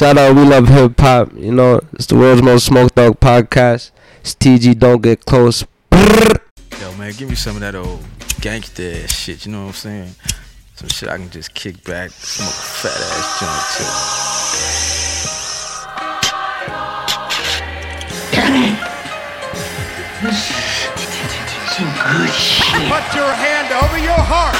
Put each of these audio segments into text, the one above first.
Shout out, we love hip hop. You know, it's the world's most smoked dog podcast. It's TG. Don't get close. Yo, man, give me some of that old gangster shit. You know what I'm saying? Some shit I can just kick back, smoke a fat ass joint too. Put your hand over your heart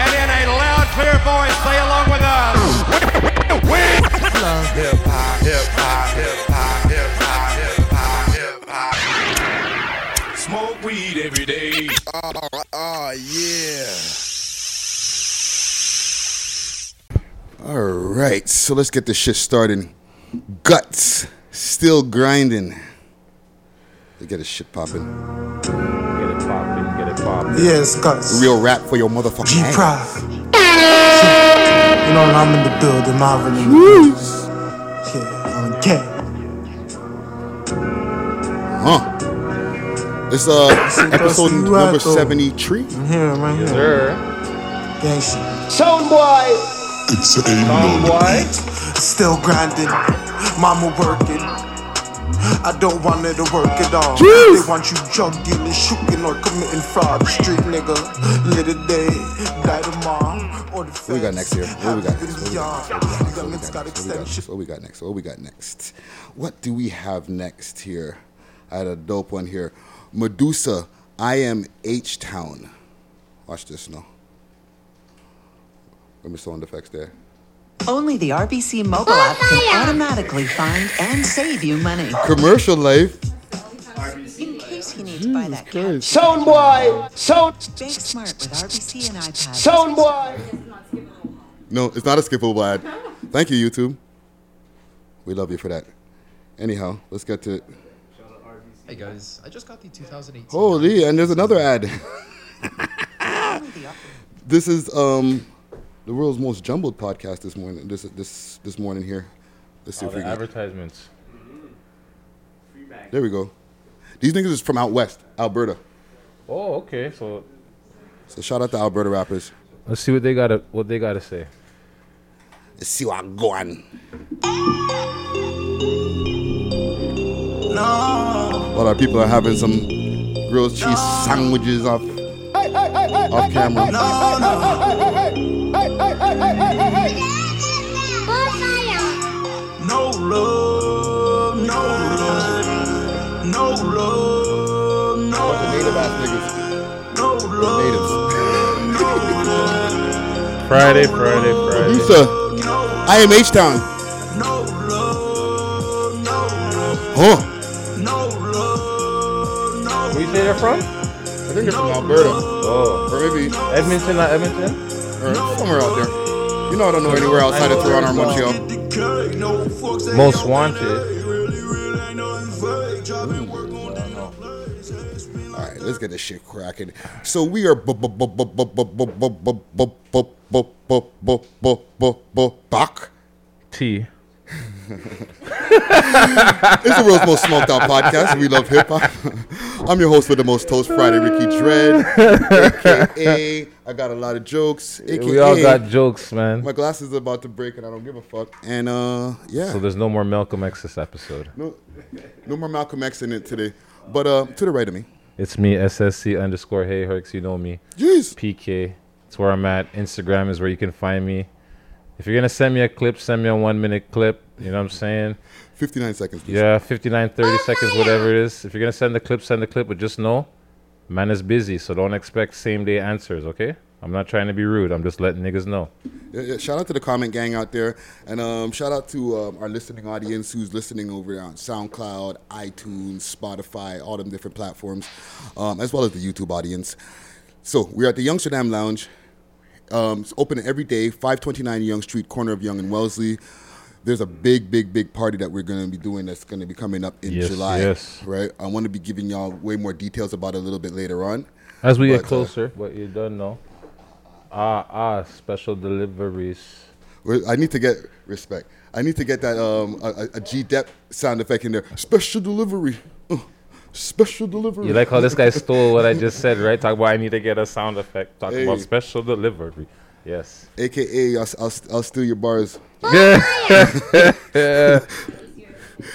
and in a loud, clear voice say along with us. Hip hop, hip hop, hip hop, hip hop, hip hop, hip hop. Smoke weed every day. Oh, oh yeah. All right, so let's get this shit started. Guts, still grinding. Let's get this shit popping. Get it poppin', get it poppin'. Yes, guts. Real rap for your motherfucking G ass. Pride. You know, I'm in the building, I really in the building. Yeah, on okay. Huh. It's uh episode number 73. I'm here, I'm right yes, here. Yes, sir. Thanks. Sound boy. It's a Sound boy. Still grinding. Mama working. I don't want her to work at all. They want you jugging and shooting or committing fraud. Street nigga, live the day, die tomorrow. Or the What we got next here? What we got next? What we got next? What we got next? What we got extension. next? What we got next? What we got next? What do we have next here? I had a dope one here. Medusa, I am H Town. Watch this now. Let me sound effects there. Only the RBC mobile app can automatically find and save you money. Commercial life. In case you need to buy that couch, Sound boy, sound, bank smart with RBC and iPad. sound boy. No, it's not a skippable ad. Thank you, YouTube. We love you for that. Anyhow, let's get to it. Hey guys, I just got the 2018. Holy, and there's another ad. Only the upper- This is um the world's most jumbled podcast this morning. This this this morning here. Let's see All if we the can. advertisements. There we go. These niggas is from out west, Alberta. Oh, okay. So So shout out to Alberta rappers. let's see what they gotta what they gotta say. Let's see what I'm going. No, While our people are having some grilled cheese sandwiches off off camera. No love, no love, no love, no Bunch of native ass niggas. no love, Natives. Friday, Friday, Friday. Medusa, I am H Town. no love, no love, Huh? no love, no Where you say they're from? I think they're from Alberta. Oh, Or maybe Edmonton, not Edmonton or somewhere out there. You know, I don't know anywhere outside of Toronto or Montreal. Most Wanted. All right, let's get this shit cracking. So we are back. T. it's the world's most smoked out podcast. We love hip hop. I'm your host for the most toast Friday, Ricky Dread, aka I got a lot of jokes, aka We all got jokes, man. my glasses are about to break and I don't give a fuck. And uh, yeah, So there's no more Malcolm X this episode. no, no more Malcolm X in it today. But uh, to the right of me, It's me, SSC underscore Hey Herx. You know me. jeez, PK. It's where I'm at. Instagram is where you can find me. If you're gonna send me a clip, send me a one minute clip. You know what I'm saying? 59 seconds. Please. Yeah, 59, 30 seconds, whatever it is. If you're gonna send the clip, send the clip, but just know, man is busy, so don't expect same day answers. Okay? I'm not trying to be rude. I'm just letting niggas know. Yeah, yeah, shout out to the comment gang out there, and um, shout out to um, our listening audience who's listening over on SoundCloud, iTunes, Spotify, all them different platforms, um, as well as the YouTube audience. So we're at the Youngsterdam Lounge. Um, it's open every day, 529 Yonge Street, corner of Yonge and Wellesley. There's a big, big, big party that we're going to be doing that's going to be coming up in Yes, July. yes. Right? I want to be giving y'all way more details about it a little bit later on. As we But, get uh, closer, what you don't know. Ah, ah, special deliveries. I need to get respect. I need to get that um a, a- G depth sound effect in there. Special delivery. Uh, special delivery. You like how this guy stole what I just said, right? Talk about I need to get a sound effect. Talk Hey. about special delivery. Yes. AKA, I'll, I'll, I'll steal your bars.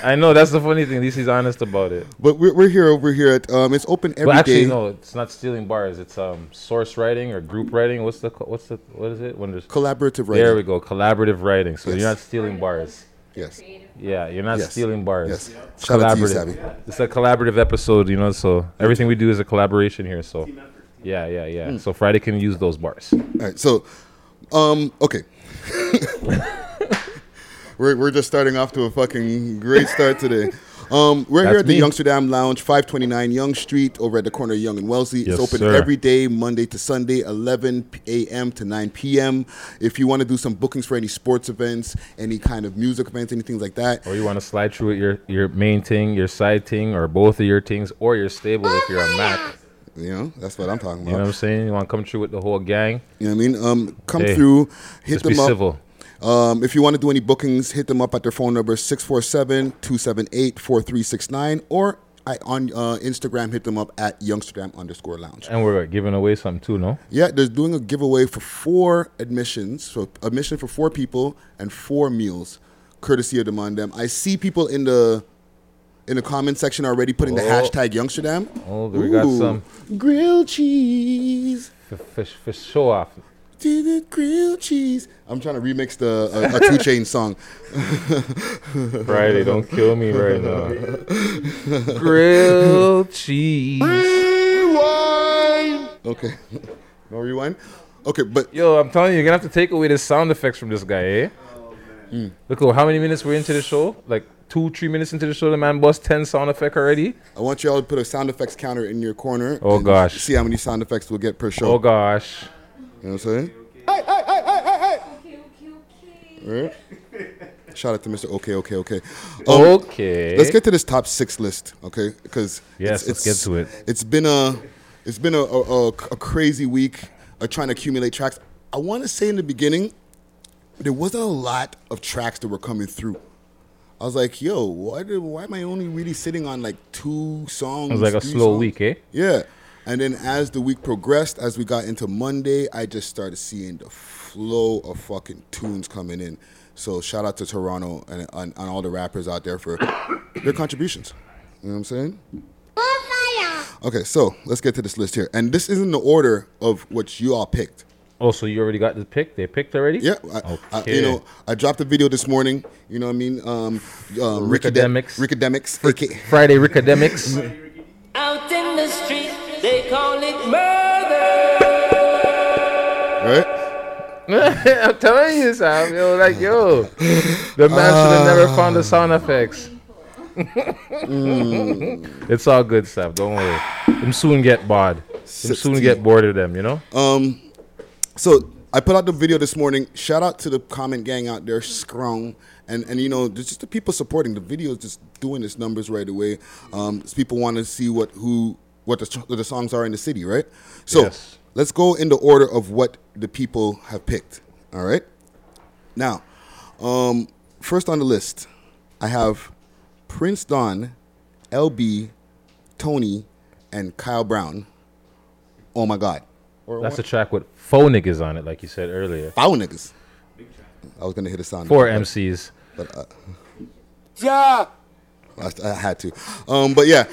I know that's the funny thing. At least he's honest about it. But we're, we're here over here at um, it's open every well, actually, day. no, it's not stealing bars. It's um source writing or group writing. What's the what's the what is it when there's Collaborative writing. There we go, collaborative writing. So Yes. you're not stealing bars. Yes. Yeah, you're not Yes. stealing bars. Yes. It's Shout out to you, collaborative. Savvy. It's a collaborative episode, you know. So everything we do is a collaboration here. So yeah, yeah, yeah. Mm. So Friday can use those bars. All right, so, um, okay. we're, we're just starting off to a fucking great start today. Um, we're here at the me. Youngsterdam Lounge, 529 Yonge Street, over at the corner of Yonge and Wellesley. Yes, it's open sir. every day, Monday to Sunday, 11 a.m. to 9 p.m. If you want to do some bookings for any sports events, any kind of music events, anything like that, Or you want to slide through with your your main thing, your side thing, or both of your things, or your stable if you're a Mac. you know, that's what I'm talking about. You know what I'm saying? You want to come through with the whole gang? You know what I mean? Um, come Hey, through, hit just them be up. civil. Um, if you want to do any bookings, hit them up at their phone number 647-278-4369 or I, on uh, Instagram, hit them up at Youngsterdam underscore lounge. And we're giving away something too, no? Yeah, they're doing a giveaway for four admissions. So admission for four people and four meals, courtesy of Demandem. I see people in the in the comment section already putting the Oh. hashtag Youngsterdam. Oh, we got some grilled cheese. for, for, for show off. Did it grilled cheese? I'm trying to remix the uh, a 2 Chainz song. Friday, don't kill me right now. Grilled cheese. Rewind. Okay. no rewind. Okay, but Yo, I'm telling you, you're gonna have to take away the sound effects from this guy, eh? Hmm. Look, oh, how many minutes we're into the show? Like two, three minutes into the show, the man bust ten sound effect already. I want you all to put a sound effects counter in your corner. Oh, and gosh. See how many sound effects we'll get per show. Oh gosh. You know what I'm saying? Hey, hey, hey, hey, hey, hey. Okay, okay, okay. Right? Shout out to Mr. Okay, okay, okay. Um, Okay. Let's get to this top six list, okay? Because Yes, let's get to it. It's been a, it's been a, a, a- a crazy week of trying to accumulate tracks. I want to say in the beginning, there wasn't a lot of tracks that were coming through. I was like, yo, why, did, why am I only really sitting on like two songs? It was like a slow songs? week, eh? Yeah. And then as the week progressed, as we got into Monday, I just started seeing the flow of fucking tunes coming in. So shout out to Toronto and, and, and all the rappers out there for their contributions. You know what I'm saying? Okay, so let's get to this list here. And this isn't the order of what you all picked. Oh, so you already got the pick? They picked already? Yeah, I, I, Okay. you know, I dropped a video this morning. You know what I mean? Um, um, Ricky De- Rickademics. Rickademics, aka Friday Rickademics. Right? I'm telling you, Sam. Yo, like, yo, the man should have never found the sound effects. It's all good, Sam. Don't worry. Them soon get bored. Them soon 16. get bored of them, you know? Um, so I put out the video this morning. Shout out to the comment gang out there, strong, and and you know there's just the people supporting the video is just doing its numbers right away. Um, people want to see what who what the, the songs are in the city, right? So Yes. Let's go in the order of what the people have picked. All right. Now, um, first on the list, I have Prince Don, LB, Tony, and Kyle Brown. Oh my God. Or That's a track with faux niggas on it, like you said earlier. Foul niggas. I was gonna hit a sound. Four but- MCs. but uh, yeah, I, I had to. Um, but yeah,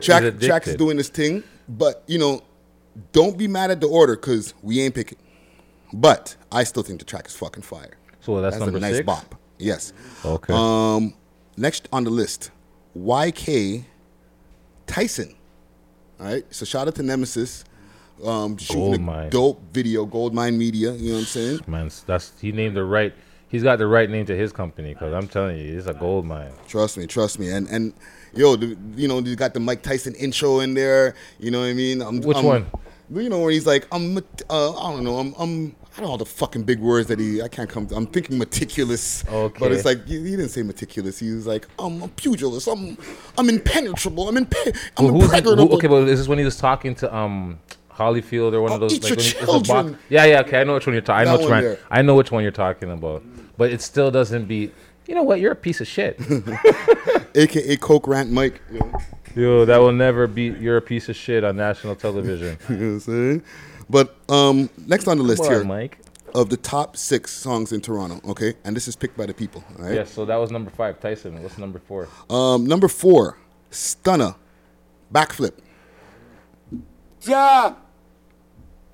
track He's track is doing this thing. But you know, don't be mad at the order because we ain't picking. But I still think the track is fucking fire. So that's number a nice six? bop. Yes. Okay. Um, next on the list, YK Tyson. All right. So shout out to Nemesis. Um, shooting a Goldmine. dope video, Goldmine Media. You know what I'm saying? Man, that's he named the right. He's got the right name to his company because I'm telling you, it's a gold mine. Trust me, trust me. And and yo, the, you know, you got the Mike Tyson intro in there. You know what I mean? I'm, Which I'm- one? You know where he's like, I'm, uh, I don't know, I'm, I'm, I don't know all the fucking big words that he, I can't come. I'm thinking meticulous. Okay. But it's like he, he didn't say meticulous. He was like, I'm a pugilist. I'm, I'm impenetrable. I'm impe- I'm Well, who's the- impregnable. who- okay, but is this when he was talking to um Holyfield or one of Oh, those? eat your when he- children. Yeah, yeah. Okay, I know which one you're talking. I know which one one. there. I know which one you're talking about. But it still doesn't beat. You know what? You're a piece of shit. AKA Coke Rant Mike. You know, Yo, that will never beat. You're a piece of shit on national television. you know what I'm saying? But um, next on the list Come on, here Mike. of the top six songs in Toronto. Okay, and this is picked by the people. All right. Yeah, so that was number five. Tyson, what's number four? Um, number four, Stunner, Backflip. Ja.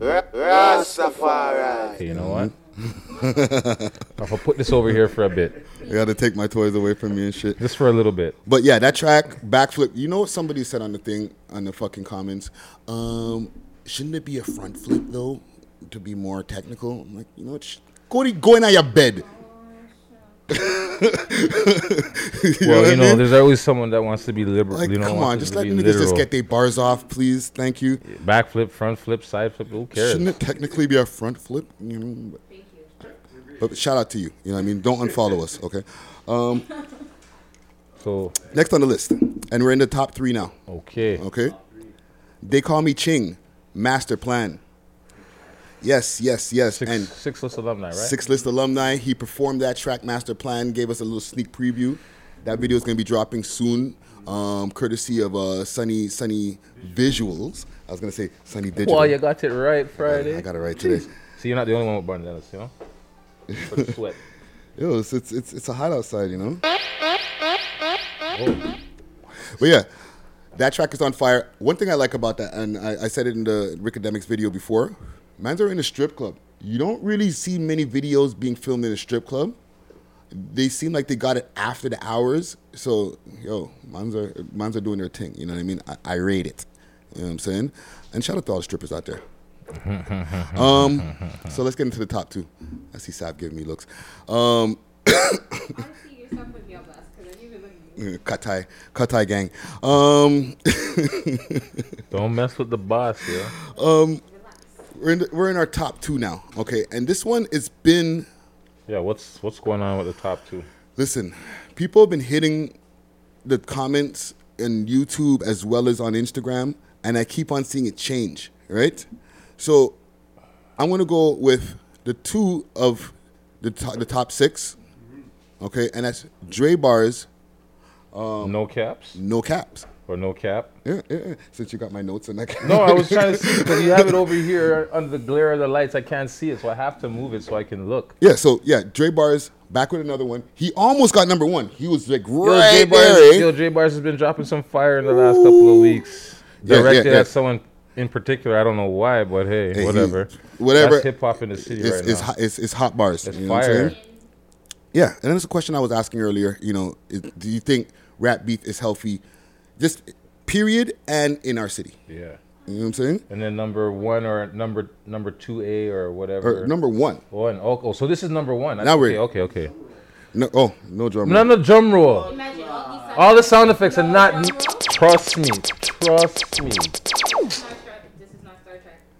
Rastafari. Okay, you know what? I'll put this over here for a bit. You got to take my toys away from me and shit. Just for a little bit. But yeah, that track, Backflip. You know what somebody said on the thing on the fucking comments? Um, shouldn't it be a front flip though, to be more technical? I'm like, you know what? Sh- Go, to- go in on your bed. you well, I you know, mean? there's always someone that wants to be liberal. Like, you know, come on, just let niggas literal. just get their bars off, please. Thank you. back flip, front flip, side flip. Who cares? Shouldn't it technically be a front flip? You know, but, shout out to you. You know what I mean? Don't unfollow us, okay? Um, so next on the list, and we're in the top three now. Okay. Okay. They call me Ching, Master Plan. Yes, yes, yes. Six, and six list alumni, right? Six List alumni. He performed that track, Master Plan, gave us a little sneak preview. That video is going to be dropping soon, um, courtesy of uh, Sunny Sunny Visuals. I was going to say Sonny Digital. Well, you got it right Friday. I got it right today. So you're not the only one with bandanas, you know? Sweat. Yo, it's, it's it's it's a hot outside, you know. Oh. But yeah, that track is on fire. One thing I like about that, and I, I said it in the Ricademics video before, mans are in a strip club. You don't really see many videos being filmed in a strip club. They seem like they got it after the hours. So, yo, mans are mans are doing their thing. You know what I mean? I, I rate it. You know what I'm saying? And shout out to all the strippers out there. Um, so let's get into the top two. I see Sav giving me looks. Um, Katai, Katai gang. Um, Don't mess with the boss, yeah. um, we're in the, we're in our top two now. Okay, and this one has been. Yeah, what's what's going on with the top two? Listen, people have been hitting the comments in YouTube as well as on Instagram, and I keep on seeing it change. Right, so I'm gonna go with the two of the to- the top six. Okay, and that's Dre bars. Um, no caps. No caps. Or no cap. Yeah, yeah, yeah. Since you got my notes in that. No, I was trying to see because you have it over here under the glare of the lights. I can't see it, so I have to move it so I can look. Yeah, so yeah, Dre Bars back with another one. He almost got number one. He was like Yo, right J Bars, there. eh? yo, J Bars has been dropping some fire in the last couple of weeks. Directed yeah. at someone in particular. I don't know why, but hey, Hey, he- whatever. whatever. Hip hop in the city it's, right it's, now. hot, it's, it's hot bars. It's you know what I'm fire. Yeah, and that's a question I was asking earlier. You know, is, do you think rap beef is healthy, just period, and in our city? Yeah. You know what I'm saying? And then number one or number number two A or whatever. Or number one. One. Oh, oh, so this is number one. Now we're- okay, okay, okay. No, oh, no drum. Roll. No, no drum roll. All the sound effects are not. Trust me. Trust me.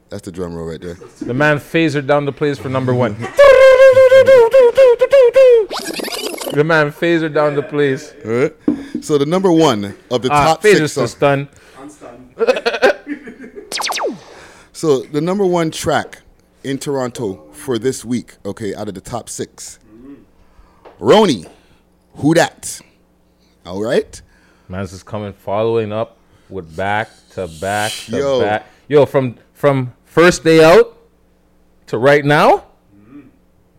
That's the drum roll right there. The man phasered down the place for number one. the man phasered down the place. Right. So the number one of the Ah, top phaser's six. to songs- stun. So the number one track in Toronto for this week, okay, out of the top six, Roni, who that? All right. Man's is coming, following up with back to back to Yo. back. Yo, from from first day out to right now,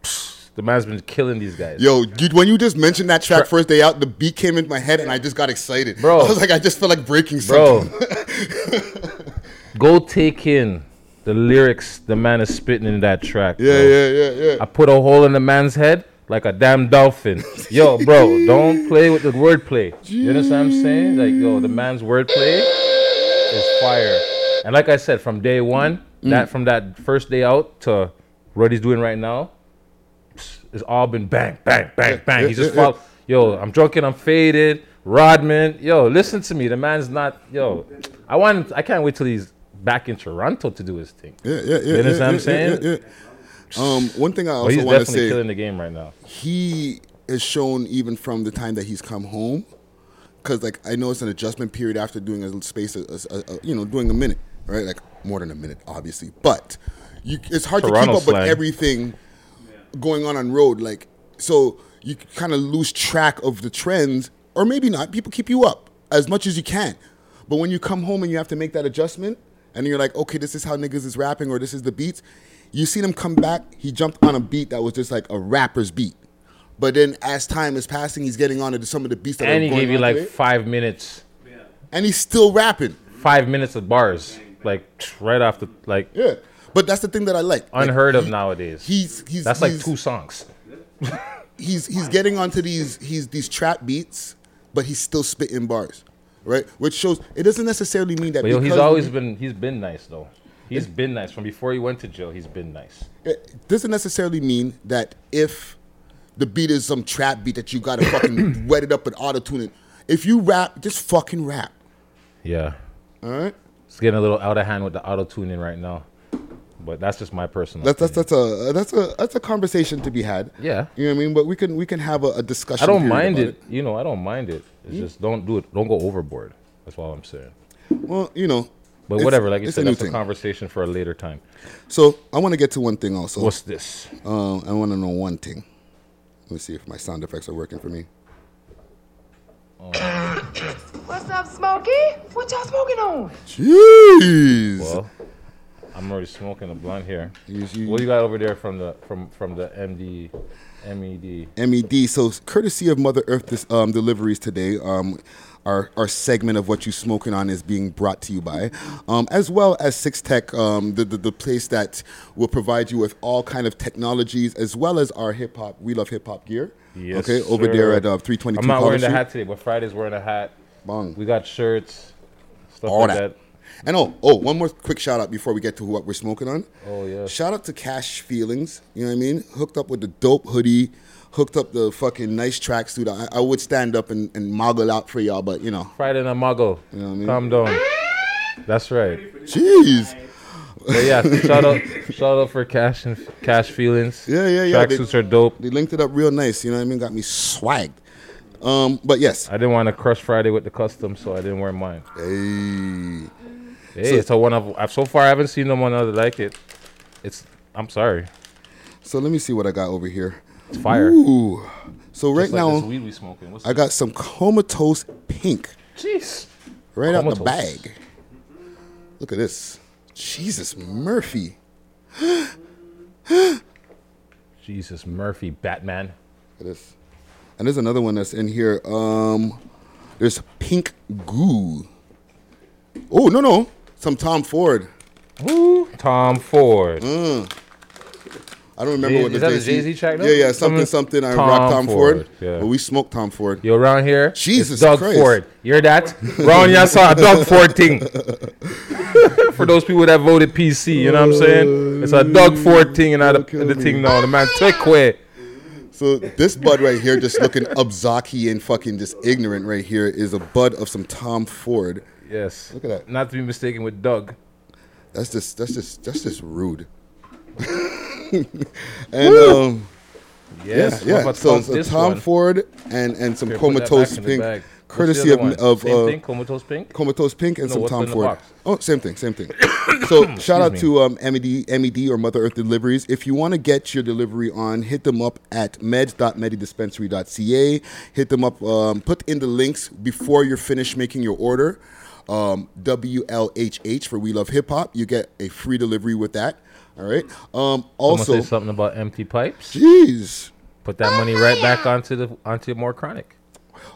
psh, the man's been killing these guys. Yo, dude, when you just mentioned that track first day out, the beat came into my head and I just got excited. Bro. I was like, I just felt like breaking something. Bro. Go take in the lyrics the man is spitting in that track. Yeah, bro. yeah, yeah, yeah. I put a hole in the man's head like a damn dolphin. Yo, bro, don't play with the wordplay. You understand what I'm saying? Like, yo, the man's wordplay is fire. And like I said, from day one, Mm. that from that first day out to what he's doing right now, it's all been bang, bang, bang, bang. yeah, He just yeah. Yo, I'm drunk and I'm faded. Rodman, yo, listen to me. The man's not. Yo, I want. I can't wait till he's back in Toronto to do his thing. Yeah, yeah, yeah. You understand yeah, what I'm yeah, saying? yeah, yeah. Um, one thing I also he's want to definitely say, killing the game right now. he has shown even from the time that he's come home, because like I know it's an adjustment period after doing a space, a, a- a- you know, doing a minute, right? Like more than a minute, obviously, but you, it's hard Toronto to keep up slang. with everything going on on road. Like so, you kind of lose track of the trends, or maybe not. People keep you up as much as you can, but when you come home and you have to make that adjustment. and you're like, okay, this is how niggas is rapping, or this is the beats. You seen him come back. He jumped on a beat that was just like a rapper's beat. But then as time is passing, he's getting onto some of the beats that And are he going gave you like today. five minutes, and he's still rapping. five minutes of bars, like right off the like. Yeah, but that's the thing that I like. Like, Unheard of he- nowadays. He's he's That's like two songs. he's he's getting onto these he's these trap beats, but he's still spitting bars, right? Which shows it doesn't necessarily mean that. But yo, he's always been he's been nice though. He's been nice from before he went to jail. He's been nice. It doesn't necessarily mean that if the beat is some trap beat that you gotta fucking wet it up and auto tune it. If you rap, just fucking rap. Yeah. All right. It's getting a little out of hand with the auto tuning right now. But that's just my personal. That's that's that's a that's a that's a conversation to be had. Yeah. You know what I mean? But we can we can have a, a discussion. I don't mind about it. You know, I don't mind it. It's Hmm? just don't do it. Don't go overboard. That's all I'm saying. Well, you know. But whatever, like you said, new that's a conversation for a later time. So I want to get to one thing also. What's this? Um, I want to know one thing. Let me see if my sound effects are working for me. What's up, Smokey? What y'all smoking on? Jeez. Well, I'm already smoking a blunt here. You- you- what do you got over there from the from from the MD MED? MED. So, courtesy of Mother Earth dis- um, deliveries today, um, our, our segment of what you smoking on is being brought to you by, um, as well as Six Tech, um, the, the the place that will provide you with all kind of technologies, as well as our hip hop. We love hip hop gear. Yes, okay, over there at uh, 322. I'm not College wearing the Street. hat today, but Friday's wearing a hat. Bong. We got shirts, stuff all like that. that. And oh, oh, one more quick shout out before we get to what we're smoking on. Oh yeah. Shout out to Cash Feelings. You know what I mean? Hooked up with the dope hoodie, hooked up the fucking nice tracksuit. I, I would stand up and, and moggle out for y'all, but you know. Friday night muggle. You know what I mean? Calm down. That's right. Jeez. But yeah, shout out, shout out for cash and cash feelings. Yeah, yeah, yeah. Tracksuits are dope. They linked it up real nice. You know what I mean? Got me swagged. Um, but yes. I didn't want to crush Friday with the custom, so I didn't wear mine. Hey. Hey, So- it's a one of. I've so far I haven't seen no one other like it. It's. I'm sorry. So let me see what I got over here. It's fire. Ooh. So right Just like now, this weed we smoking. What's I got some comatose pink. Jeez. Right out the Comatose. bag. Look at this. Jesus Murphy. Jesus Murphy, Batman. Look at this. And there's another one that's in here. Um, there's pink goo. Oh no no, some Tom Ford. Woo, Tom Ford. Mm. I don't remember Jay- what the is that the Jay-Z Jay-Z track? Yeah, yeah, something, Something-. I Tom rock Tom Ford. Ford, yeah. But we smoked Tom Ford. You around here? Jesus it's Doug Christ. Ford. You hear that? Round y'all saw a Doug Ford thing. For those people that voted PC, you know what I'm saying? It's a Doug Ford thing and not the, the thing now. The man took away. So this bud right here, just looking Ubzaki and fucking just ignorant right here, is a bud of some Tom Ford. Yes. Look at that. Not to be mistaken with Doug. That's just that's just that's just rude. and um, Yes, yeah, yeah. So, Tom- so this Tom one? Ford and and some Here, put that back comatose pink, bag. What's the courtesy of of Same uh, thing, comatose pink. comatose pink and No, some Tom Ford. box? Oh, same thing, same thing. so shout out me. to um, MED, MED or Mother Earth Deliveries. If you want to get your delivery on, hit them up at meds.medidispensary.ca. Hit them up. Um, put in the links before you're finished making your order. Um, WLHH for We Love Hip Hop. You get a free delivery with that. All right. Um, also, say something about empty pipes. jeez. Put that money right back onto the onto more chronic.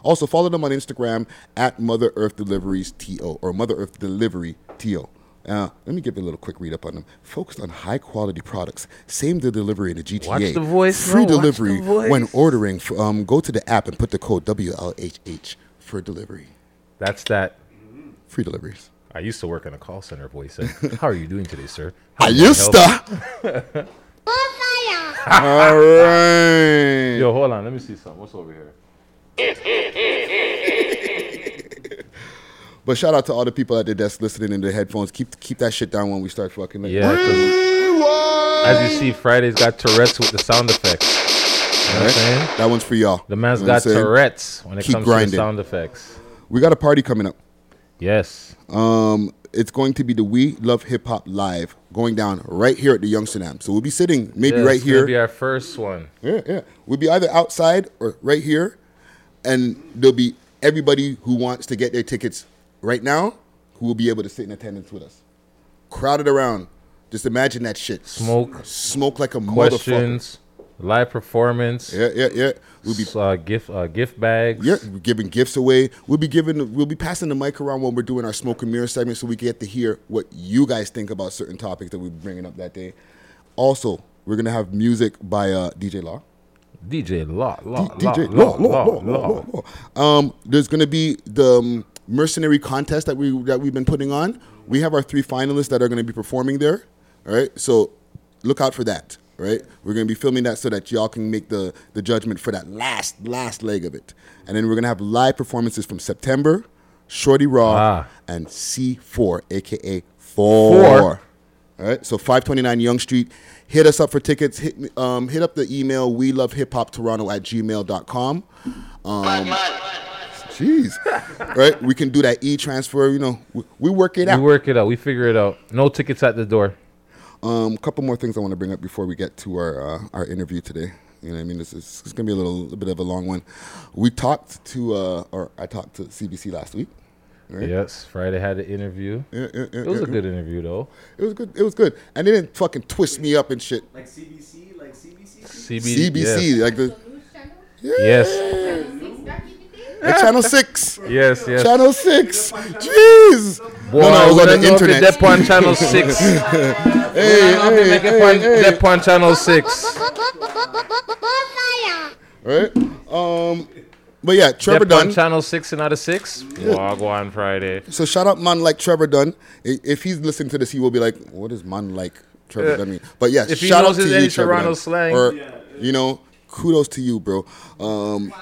Also, follow them on Instagram at Mother Earth Deliveries TO or Mother Earth Delivery TO. Uh, let me give you a little quick read up on them. Focused on high quality products, same day delivery in the GTA. Watch the voice, Free bro. Delivery the voice. when ordering. Um, go to the app and put the code WLHH for delivery. That's that. Free deliveries. I used to work in a call center voice. Said, How are you doing today, sir? I How may used to. All right. you?" Yo, hold on. Let me see something. What's over here? But shout out to all the people at the desk listening in their headphones. Keep keep that shit down when we start fucking. Like, Yeah, as you see, Friday's got Tourette's with the sound effects. You know what I'm saying? That one's for y'all. The man's You know got Tourette's when it Keep comes to grinding. the sound effects. We got a party coming up. Yes. Um, it's going to be the We Love Hip Hop Live going down right here at the Youngstown So we'll be sitting maybe Yeah, right here. Be our first one. yeah, yeah. We'll be either outside or right here, and there'll be everybody who wants to get their tickets right now who will be able to sit in attendance with us. crowded around. Just imagine that shit. Smoke. Smoke like a motherfucker. Live performance. Yeah, yeah, yeah. We'll be uh, gift uh, gift bags. Yeah, we're giving gifts away. We'll be giving, we'll be passing the mic around when we're doing our smoke and mirror segment, so we get to hear what you guys think about certain topics that we're bringing up that day. Also, we're gonna have music by uh, DJ Law. DJ Law, Law, D- Law, DJ Law, Law, Law, Law, Law, Law. Law, Law. Um, there's gonna be the um, mercenary contest that we that we've been putting on. We have our three finalists that are gonna be performing there. All right, so look out for that. Right, we're gonna be filming that so that y'all can make the the judgment for that last last leg of it, and then we're gonna have live performances from September, Shorty Raw, Ah. and C4, aka Four. Four. All right, so 529 Yonge Street. Hit us up for tickets. Hit um, hit up the email we love hip hop toronto at gmail.com. Um, jeez. right? We can do that e transfer. You know, we, we work it out. We work it out. We figure it out. No tickets at the door. Um, a couple more things I want to bring up before we get to our uh, our interview today. You know, what I mean, this is it's gonna be a little, a bit of a long one. We talked to, uh, or I talked to CBC last week. Right? Yes, Friday had an interview. Yeah, yeah, yeah, it was yeah, a good interview though. It was good. It was good, and they didn't fucking twist me up and shit. Like CBC, like CBC. CB, CBC, like the Yes. Like Channel Six. Yes, yes. Channel Six. Jeez. Boy, no, no, it was on the know if you internet. dep on Channel 6. hey, When I know if you hey, hey, on- hey. dep on Channel 6. Right? Um, but yeah, Trevor Dep on Dunn. Channel 6 and out of 6. Yeah. Wow, on Friday. So shout out man like Trevor Dunn. If he's listening to this, he will be like, "What does man like Trevor Yeah. Dunn mean?" But yeah, If he shout knows out to his you, any Trevor Toronto Dunn. slang. Or Yeah. you know, kudos to you, bro. Um,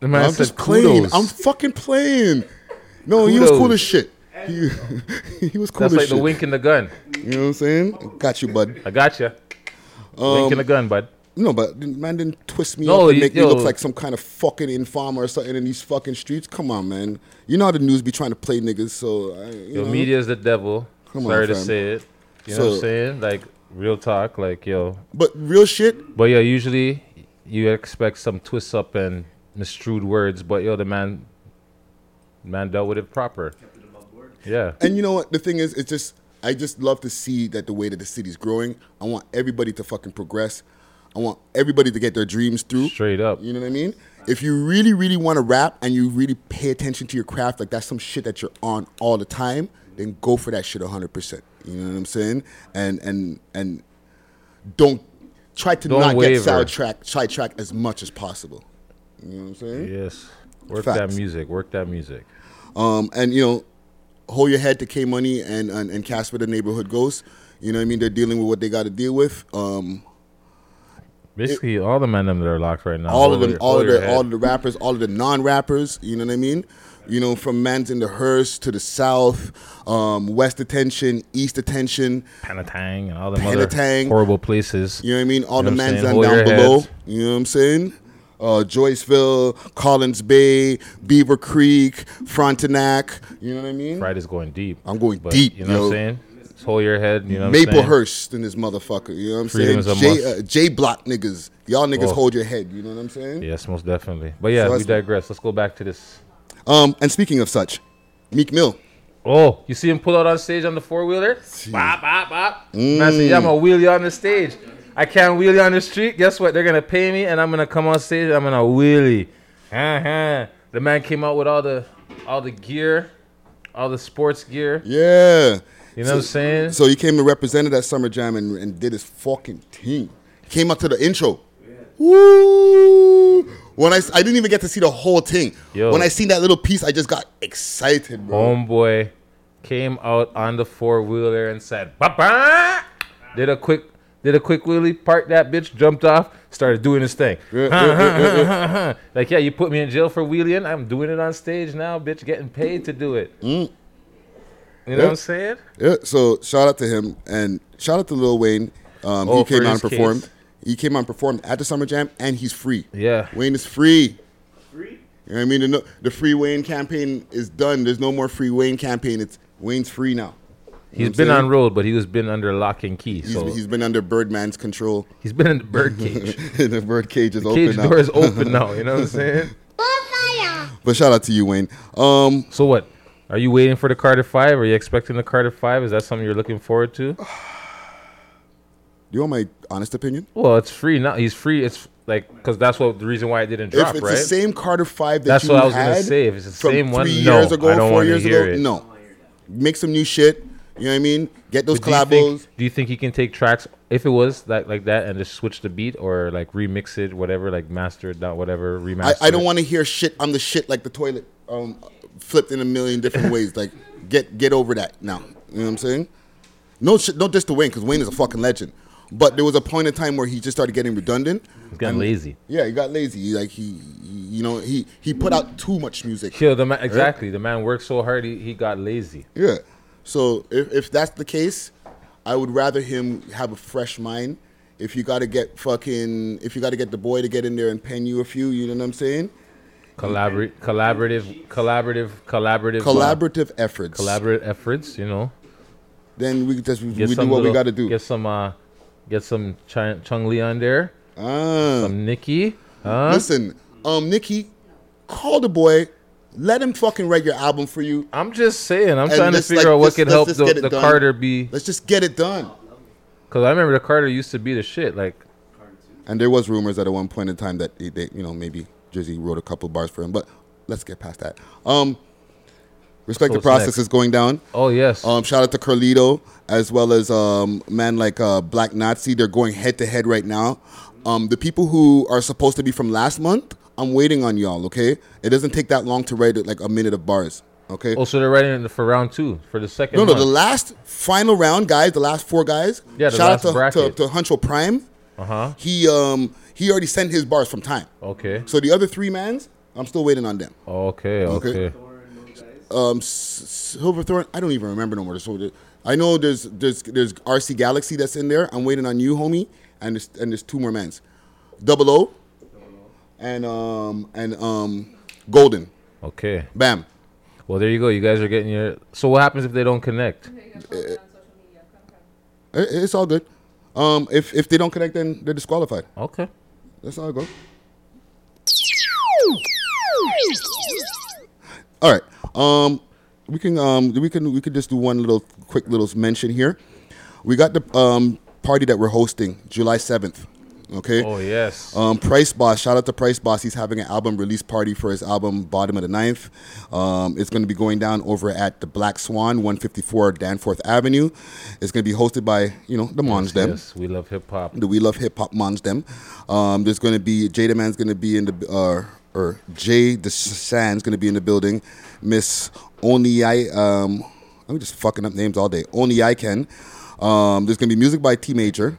The man I'm said just playing. I'm fucking playing. No, he was Kudos. cool as shit. He, he was cool That's as like shit. the wink in the gun. You know what I'm saying? Got you, bud. I got you. wink in the gun, bud. No, but the man didn't twist me No, up and you- make me yo. look like some kind of fucking informer or something in these fucking streets. Come on, man. You know how the news be trying to play niggas, so I, you Yo, know. media is the devil. Come on, Sorry to fam. say it. You know what I'm saying? Like, real talk. Like, yo. But real shit. But yeah, usually you expect some twists up and misstrued words, but yo, the man, man dealt with it proper. Yeah. And you know what? The thing is, it's just I just love to see that the way that the city's growing. I want everybody to fucking progress. I want everybody to get their dreams through. Straight up. You know what I mean? If you really, really want to rap and you really pay attention to your craft, like that's some shit that you're on all the time, then go for that shit 100%. You know what I'm saying? And and and don't try to Don't not waver. get sidetracked, sidetracked as much as possible. You know what I'm saying? Yes. Work that music. Work that music. Um, and you know, hold your head to K Money and, and and Casper the neighborhood ghost. You know what I mean? They're dealing with what they got to deal with. Um, Basically, all the men that are locked right now. all of them, your- all of the all of the rappers, all of the non-rappers. You know what I mean? You know, from Mans in the Hearst to the South, um, West Detention, East Detention, Penetang and all the other Penetang. horrible places. You know what I mean? All You know the what I'm mans down, down below. You know what I'm saying? Uh, Joyceville, Collins Bay, Beaver Creek, Frontenac. You know what I mean? Friday's going deep. I'm going But deep. You know what. I'm saying? Just hold your head. You know what I'm saying? Maplehurst in this motherfucker. You know what I'm Freedom saying? J, uh, J block niggas. Y'all niggas Oh. hold your head. You know what I'm saying? Yes, most definitely. But yeah, So we digress. Let's go back to this. Um, and speaking of such, Meek Mill. Oh, you see him pull out on stage on the four wheeler? Bop, bop, bop. Man said, Mm. yeah, I'm gonna wheel you on the stage. I can't wheelie on the street. Guess what? They're gonna pay me, and I'm gonna come on stage. I'm gonna wheelie. Uh-huh. The man came out with all the all the gear, all the sports gear. Yeah. You know what I'm saying? So he came and represented that Summer Jam and, and did his fucking thing. Came up to the intro. Woo! When I, I didn't even get to see the whole thing. Yo. When I seen that little piece, I just got excited, bro. Homeboy came out on the four wheeler and said, "Papa!" Did a quick, did a quick wheelie, parked that bitch, jumped off, started doing his thing. Yeah, yeah, yeah, yeah, like, yeah, you put me in jail for wheeling. I'm doing it on stage now, bitch, getting paid to do it. You know Yeah. what I'm saying? Yeah, so shout out to him and shout out to Lil Wayne. Um, Oh, he came for out and performed. case. He came out and performed at the Summer Jam, and he's free. Yeah. Wayne is free. Free? You know what I mean? The, the free Wayne campaign is done. There's no more free Wayne campaign. It's Wayne's free now. You know been I'm on saying? road, but he was been under lock and key. He's, So he's been under Birdman's control. he's been in the bird cage. the bird cage is The open cage now. door is open now. You know what I'm saying? But shout out to you, Wayne. Um, so what? Are you waiting for the Carter Five? Are you expecting the Carter Five? Is that something you're looking forward to? Do you want my honest opinion? Well, it's free now. He's free. It's like because that's what the reason why it didn't drop, if it's right? the same Carter Five that That's you what I was had gonna say. If it's the from same one, three no, years ago, I don't four years hear ago, it. no. Make some new shit. You know what I mean? Get those But do you think- Do you think he can take tracks if it was that like that and just switch the beat or like remix it, whatever, like master it down, whatever, I, remaster? I don't want to hear shit. I'm the shit like the toilet, um, flipped in a million different ways. Like, get get over that now. You know what I'm saying? No shit, no just to Wayne because Wayne is a fucking legend. But there was a point in time where he just started getting redundant. He's getting and- lazy. Yeah, he got lazy. He, Like he, he- you know, he he put out too much music. Yo, the man, Right? exactly. The man worked so hard, he, he got lazy. Yeah. So if, if that's the case, I would rather him have a fresh mind. If you got to get fucking, if you got to get the boy to get in there and pen you a few, you know what I'm saying? Collaborate, collaborative, collaborative, collaborative, uh, Collaborative efforts. collaborative efforts. You know, Then we just we, Get do what we got to do. Get some, uh, get some Chung, Chung Li on there. Ah. Some Nicki. Huh? Listen, um, Nicki, call the boy. Let him fucking write your album for you. I'm just saying. I'm trying to figure like, out what could help the, the. Carter be. Let's just get it done. Because I remember the Carter used to be the shit. Like, And there was rumors at one point in time that he, they, you know, maybe Drizzy wrote a couple bars for him, but let's get past that. Um, respect So the process next? is going down. Oh yes. Um, shout out to Carlito as well as um man like uh Black Nazi. They're going head to head right now. Um, the people who are supposed to be from last month, I'm waiting on y'all. Okay, it doesn't take that long to write like a minute of bars. Okay. oh, so they're writing it for round two for the second. No, no, month. the last final round, guys, the last four guys. Yeah, the shout last out to, to, bracket. to Huncho Prime. Uh huh. He um he already sent his bars from time. Okay. So the other three mans, I'm still waiting on them. Okay. Okay. Um, S- Silverthorn, I don't even remember no more. So I know there's there's there's RC Galaxy that's in there. I'm waiting on you, homie, and there's and there's two more mans, Double O, and um and um Golden. Okay. Bam. Well, there you go. You guys are getting your. So what happens if they don't connect? It- it's all good. Um, if if they don't connect, then they're disqualified. Okay. That's how it goes. All right. Um, we can um we can we can just do one little quick little mention here. We got the um party that we're hosting July seventh. Okay. Oh, yes. Um, Price Boss. Shout out to Price Boss. He's having an album release party for his album Bottom of the Ninth. Um, it's going to be going down over at the Black Swan, 154 Danforth Avenue. It's going to be hosted by you know the Mons them. Yes, we love hip hop. The We Love Hip Hop Mons them. Um, there's going to be Jada Man's going to be in the uh, or Jay the Sands going to be in the building. Miss Oni I um, I'm just fucking up names all day. Oni I can. Um, there's going to be music by T Major.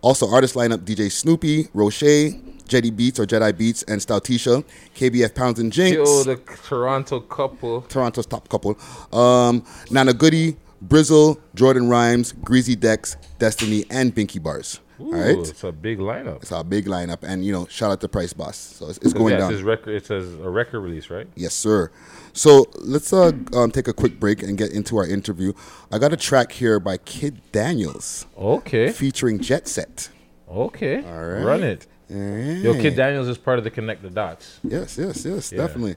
Also, artist lineup DJ Snoopy, Roche, Jetty Beats or Jedi Beats, and Stoutisha, KBF Pounds and Jinx. Yo, the Toronto couple. Toronto's top couple. Um, Nana Goody, Brizzle, Jordan Rhymes, Greasy Dex, Destiny, and Binky Bars. Ooh, All right, it's a big lineup. it's a big lineup, and you know, shout out to Price Boss. So it's, it's going yeah, down. It's, record, it says a record release, right? Yes, sir. So let's uh, um, take a quick break and get into our interview. I got a track here by Kid Daniels. Okay. Featuring Jet Set. Okay. All right. Run it. All Yo. Kid Daniels is part of the Connect the Dots. Yes, yes, yes, Yeah. definitely.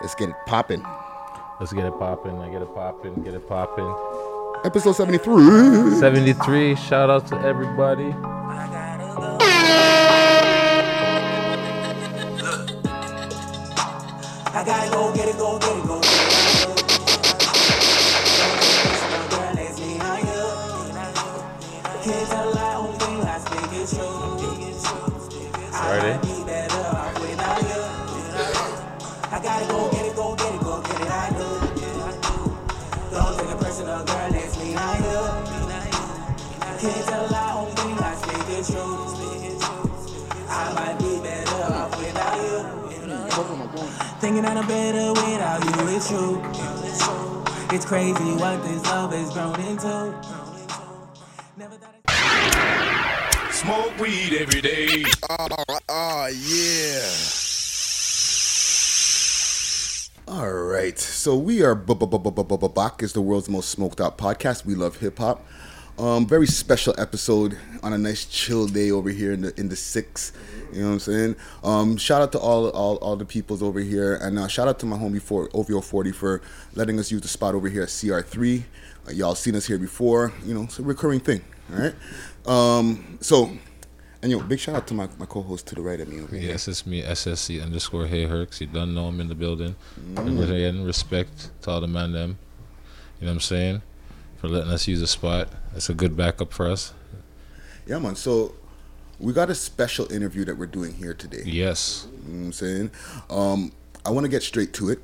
Let's get it popping. Let's get it popping. I get it popping. Get it popping. Episode 73. 73. Shout out to everybody. I gotta go get it, go get it, go get it. Girl, let's be on Thinking that I'm better without you, it's true. It's crazy what this love has grown into. Smoke weed every day. Oh, yeah. All right. So we are B- B- B- B- B- B- back is the world's most smoked out podcast. We love hip hop. Um, very special episode on a nice chill day over here in the in the six. You know what I'm saying? Um, shout out to all all, all the peoples over here, and uh, shout out to my homie for OVO 40 for letting us use the spot over here at CR3. Uh, y'all seen us here before. You know, it's a recurring thing. All right. Um, so, and yo, big shout out to my, my co-host to the right of me over here. Yes, it's me, SSC underscore Hey Herks. You don't know I'm in the building. Mm. And again, respect to all the man them. You know what I'm saying? For letting us use a spot. It's a good backup for us. Yeah, man. So we got a special interview that we're doing here today. Yes. You know what I'm saying? Um, I want to get straight to it.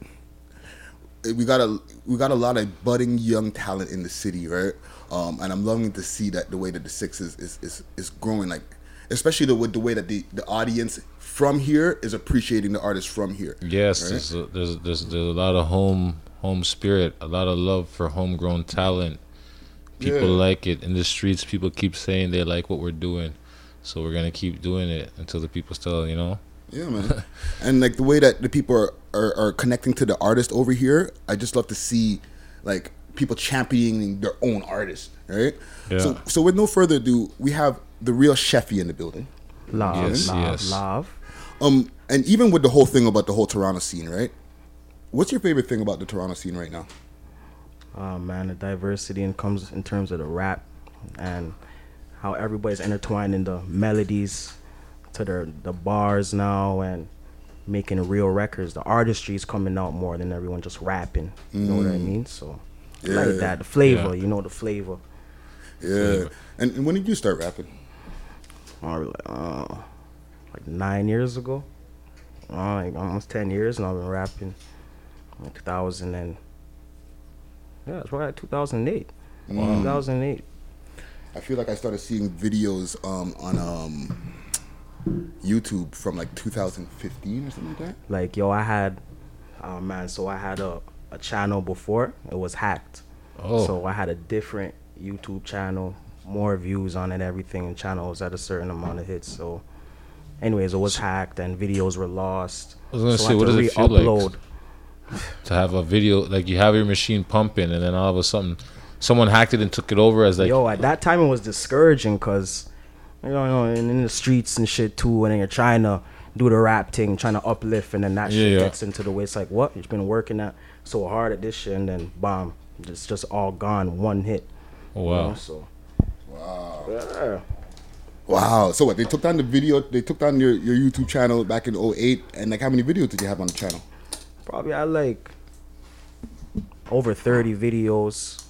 Uh, We got a we got a lot of budding young talent in the city, right? Um, and I'm loving to see that the way that the six is is, is, is growing, like especially the with the way that the, the audience from here is appreciating the artists from here. Yes, right? there's, a, there's there's there's a lot of home home spirit, a lot of love for homegrown talent. People Yeah. like it in the streets. People keep saying they like what we're doing, so we're gonna keep doing it until the people still, you know. Yeah, man. and like the way that the people are, are, are connecting to the artist over here, I just love to see like people championing their own artist, right? Yeah. So so with no further ado, we have the real Sheffy in the building. Love, Yes, love, yes. love. Um, and even with the whole thing about the whole Toronto scene, right? What's your favorite thing about the Toronto scene right now? Oh man, the diversity and comes in terms of the rap and how everybody's intertwined in the melodies to their the bars now and making real records. The artistry is coming out more than everyone just rapping. You know what I Mm. mean? So I Yeah. like that. The flavor, Yeah. you know the flavor. Yeah. And, and when did you start rapping? Or, uh, like nine years ago. Uh, like almost ten years and I've been rapping. Like 2000 and yeah, it's right 2008. Wow. 2008. I feel like I started seeing videos um, on um, YouTube from like 2015 or something like that. Like yo, I had, oh man, so I had a, a channel before. It was hacked. Oh. So I had a different YouTube channel, more views on it, everything. And channel was at a certain amount of hits. So, anyways, it was hacked and videos were lost. I was gonna so say, had what to does it feel like? Re-upload. to have a video like you have your machine pumping and then all of a sudden someone hacked it and took it over as like Yo, at that time it was discouraging because, you know, you in, in the streets and shit too, and then you're trying to do the rap thing, trying to uplift, and then that shit Yeah, yeah. gets into the way. It's like, what? You've been working at so hard at this shit, and then bomb, it's just all gone, one hit. Oh, you wow. know, so Wow. yeah. Wow. So what? They took down the video. They took down your, your YouTube channel back in 08. And like, how many videos did you have on the channel? Probably I like over thirty videos.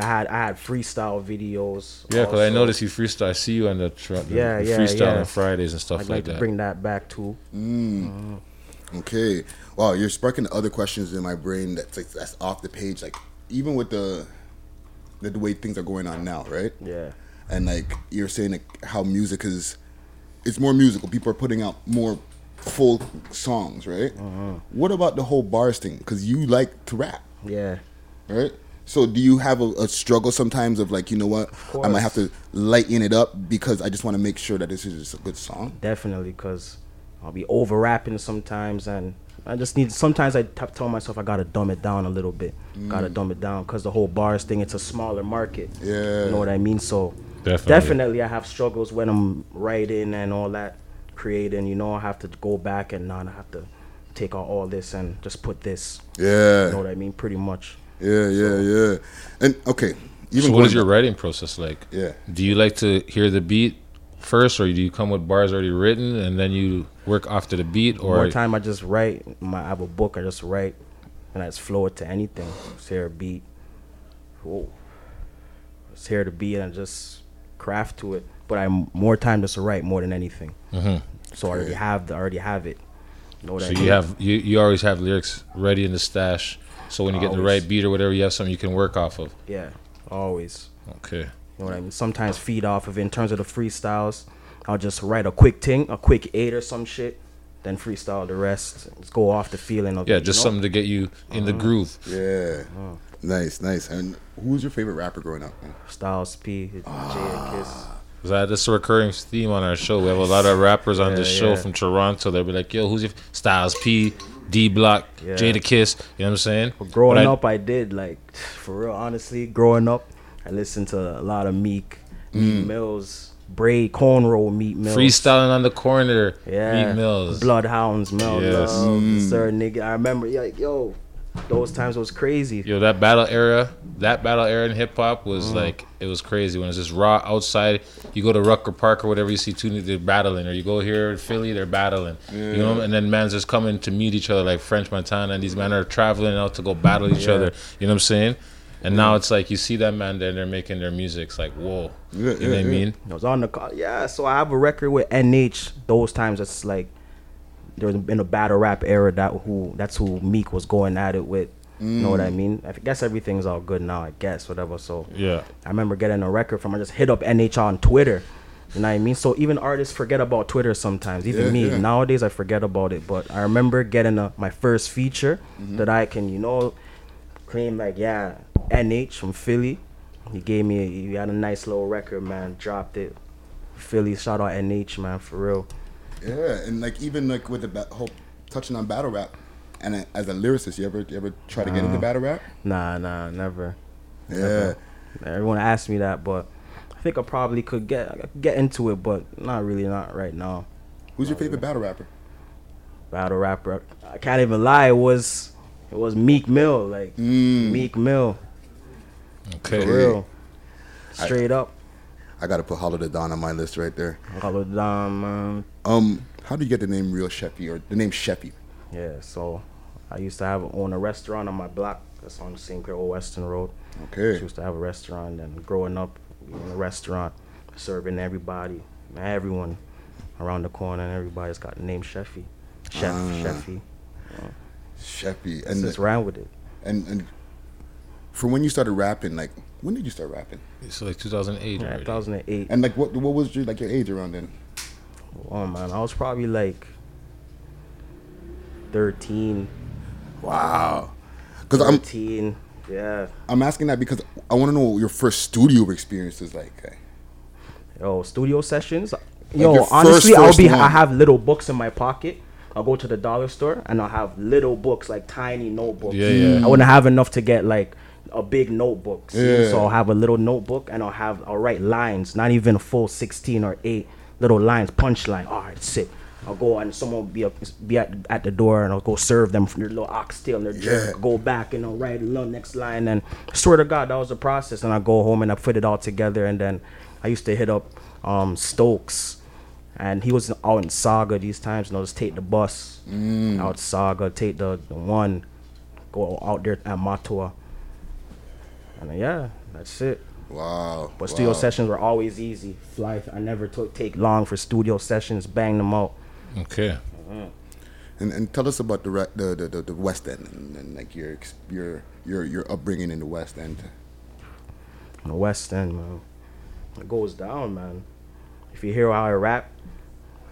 I had I had freestyle videos. yeah because i also. noticed you freestyle i see you on the, tr- Yeah, the yeah, freestyle yeah. on fridays and stuff I'd like, like to that bring that back too. Mm. Okay. Wow, you're sparking other questions in my brain that's like, that's off the page. Like even with the, the the way things are going on now, right? Yeah. And like you're saying, like how music is, it's more musical. People are putting out more full songs, right? Uh-huh. What about the whole bars thing? Because you like to rap, Yeah. right? So do you have a, a struggle sometimes of like, you know what, I might have to lighten it up because I just want to make sure that this is just a good song. Definitely, because I'll be over rapping sometimes, and I just need. Sometimes I t- tell myself I gotta dumb it down a little bit. Gotta Mm. dumb it down because the whole bars thing, it's a smaller market. Yeah. You know what I mean? So Definitely. definitely, I have struggles when I'm writing and all that, creating. You know, I have to go back and not I have to take out all this and just put this. Yeah. You know what I mean? Pretty much. Yeah, yeah, yeah. And okay, so what is your writing process like Yeah. do you like to hear the beat first or do you come with bars already written and then you work after the beat or More time I just write. My, I have a book. I just write, and I just flow it to anything. Just hear a beat. Whoa. Just hear the beat and just craft to it. But I'm more time just to write more than anything. Mhm. So I already have the. I already have it. You know what so I mean? you have you, you always have lyrics ready in the stash so when you get the right beat or whatever you have something you can work off of Yeah, always. okay You know what I mean? Sometimes feed off of it. In terms of the freestyles, I'll just write a quick thing, a quick eight or some shit, then freestyle the rest. Just go off the feeling of yeah just know? something to get you in the Uh-huh. groove Yeah. Nice, nice. And who was your favorite rapper growing up? Man? Styles P, Jay and Kiss. That that's a recurring theme on our show. We have a lot of rappers on Yeah, this show yeah. from Toronto. They'll be like, "Yo, who's your f- Styles P, D Block, Yeah. Jada Kiss?" You know what I'm saying? But growing I- up, I did like for real. Honestly, growing up, I listened to a lot of Meek, Mm. Meek Mills, Braid, Cornrow, Meek Mills. Freestyling on the corner. Yeah. Meek Mills. Bloodhounds, Mel Yes. Mm. Sir Nigga. I remember, like, yo, those times was crazy. Yo, that battle era, that battle era in hip hop was Mm. like it was crazy when it's just raw outside. You go to Rucker Park or whatever, you see two they're battling, or you go here in Philly, they're battling. You know, and then man's just coming to meet each other like French Montana, and these men are traveling out to go battle each Yeah. other. You know what I'm saying? And now it's like you see that man there, they're making their music. It's like whoa, you know what I mean? I was on the call. Yeah, so I have a record with NH. Those times it's like there's been a battle rap era that who that's who Meek was going at it with. You know what I Mm. mean? I guess everything's all good now. I guess whatever. So Yeah. I remember getting a record from. I just hit up NH on Twitter. You know what I mean? So even artists forget about Twitter sometimes. Even Yeah, me yeah. nowadays, I forget about it. But I remember getting a, my first feature Mm-hmm. that I can, you know, claim like yeah, NH from Philly. He gave me. A, he had a nice little record, man. Dropped it. Philly, shout out NH, man, for real. Yeah, and like even like with the ba- whole touching on battle rap, and uh, as a lyricist, you ever you ever try to get into battle rap? Nah, nah, never. Yeah. Never. Everyone asked me that, but I think I probably could get get into it, but not really, not right now. Who's your favorite battle rapper? Battle rapper. I can't even lie. It was it was Meek Mill, like Meek Mill. Okay. For real. I- Straight up. I gotta put Hollow Da Don on my list right there. Hollow Da Don, man. Um, how do you get the name Real Sheffy or the name Sheffy? Yeah, so I used to have own a restaurant on my block. That's on St. Clair Old Weston Road. Okay. used to have a restaurant, and growing up in a restaurant, serving everybody, everyone around the corner, and everybody's got the name Sheffy. Chef, Ah. Sheffy. Sheffy, And just ran with it. And and from when you started rapping, like when did you start rapping? It's like 2008. Yeah, already. 2008. And like what what was your like your age around then? Oh man, I was probably like 13. Wow. Because I'm 13. Yeah. I'm asking that because I want to know what your first studio experience is like. eh? Yo, studio sessions. Like Yo, your first, honestly, I'll be. one. I have little books in my pocket. I'll go to the dollar store and I'll have little books, like tiny notebooks. Yeah, yeah. I wouldn't have enough to get like a big notebook. see? Yeah. So I'll have a little notebook and I'll have I'll write lines, not even a full sixteen or eight little lines, punchline. All right, sick. I'll go and someone will be up, be at, at the door and I'll go serve them from their little oxtail and their jerk. Yeah. Go back and I'll write a little next line and swear to God that was the process. And I go home and I put it all together and then I used to hit up um, Stokes and he was out in Sauga these times and I'll just take the bus Mm. out Sauga, take the, the one, go out there at Matua. And yeah, that's it. Wow. But studio wow. sessions were always easy. Fly, I never took take long for studio sessions. Bang them out. Okay. Mm-hmm. And and tell us about the re- the, the, the, the West End and, and like your your your your upbringing in the West End. The West End, man, it goes down, man. If you hear how I rap,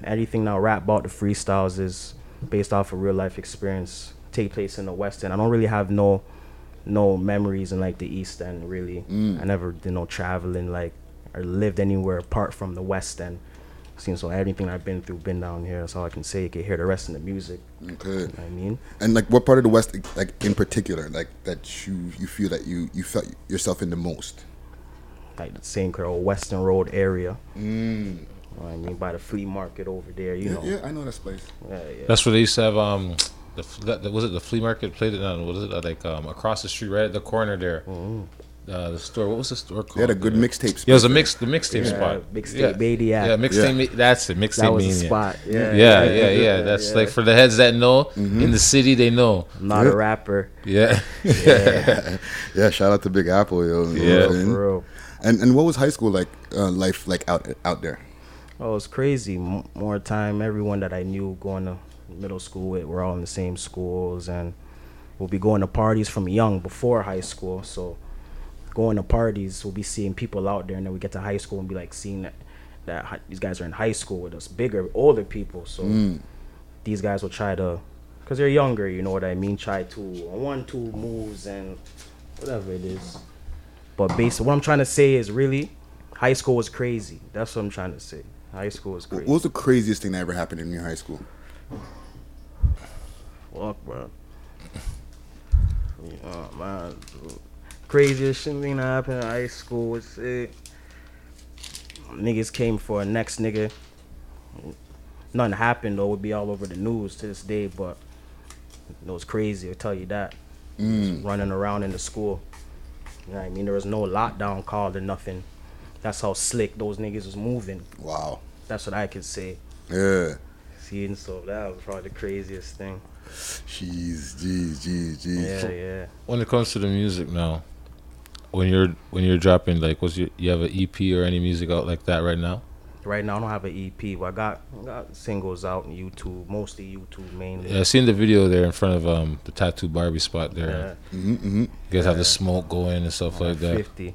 anything that I rap about the freestyles is based off of real life experience. Take place in the West End. I don't really have no no memories in like the East End. Really, Mm. I never did no traveling like or lived anywhere apart from the West End. Seen so everything I've been through, been down here. That's all I can say. You can hear the rest of the music. Okay. You know what I mean. And like what part of the West, like in particular, like that you you feel that you you felt yourself in the most. like the St. Clair or Weston Road area. Mm. You know what I mean, by the flea market over there, you yeah, know. yeah, I know that place. Yeah, yeah. That's where they used to have um, the, f- that, was it the flea market played it on what is it uh, like um across the street right at the corner there. Uh, the store. What was the store called? They had a good there? mixtape Yeah, it was a mix. The mixtape Yeah, spot. mixtape mania. Yeah, mixtape. Yeah. ma- That's it. Mixtape. That was the spot. Yeah, yeah, yeah, yeah, yeah. yeah, That's yeah. like for the heads that know Mm-hmm. in the city, they know. I'm not a rapper. Yeah. Yeah, yeah. Shout out to Big Apple, yo. Yeah. what I'm? For real. And and what was high school like? Uh, life like out out there. Oh, it's crazy. M- more time, everyone that I knew going to middle school with, we're all in the same schools, and we'll be going to parties from young before high school. So, going to parties, we'll be seeing people out there, and then we get to high school and be like seeing that that hi- these guys are in high school with us, bigger, older people. So, Mm. these guys will try to, cause they're younger, you know what I mean. Try to one two moves and whatever it is. But basically, what I'm trying to say is really, high school was crazy. That's what I'm trying to say. High school was crazy. What was the craziest thing that ever happened in your high school? Fuck, bro. Yeah, man. craziest shit thing that happened in high school was it. Niggas came for a next nigga. Nothing happened though. Would be all over the news to this day, but it was crazy. I'll tell you that. Mm. Running around in the school. You know what I mean? There was no lockdown called or nothing. That's how slick those niggas was moving. Wow. That's what I could say. Yeah. See, and so that was probably the craziest thing. Jeez, jeez, jeez, jeez. Yeah, yeah. When it comes to the music now, when you're when you're dropping like what's your you have an EP or any music out like that right now? Right now, I don't have an EP, but I got I got singles out on YouTube, mostly YouTube mainly. Yeah, I seen the video there in front of um the tattoo Barbie spot there. Yeah. Mhm, mhm. You guys have the smoke going and stuff like that. 50.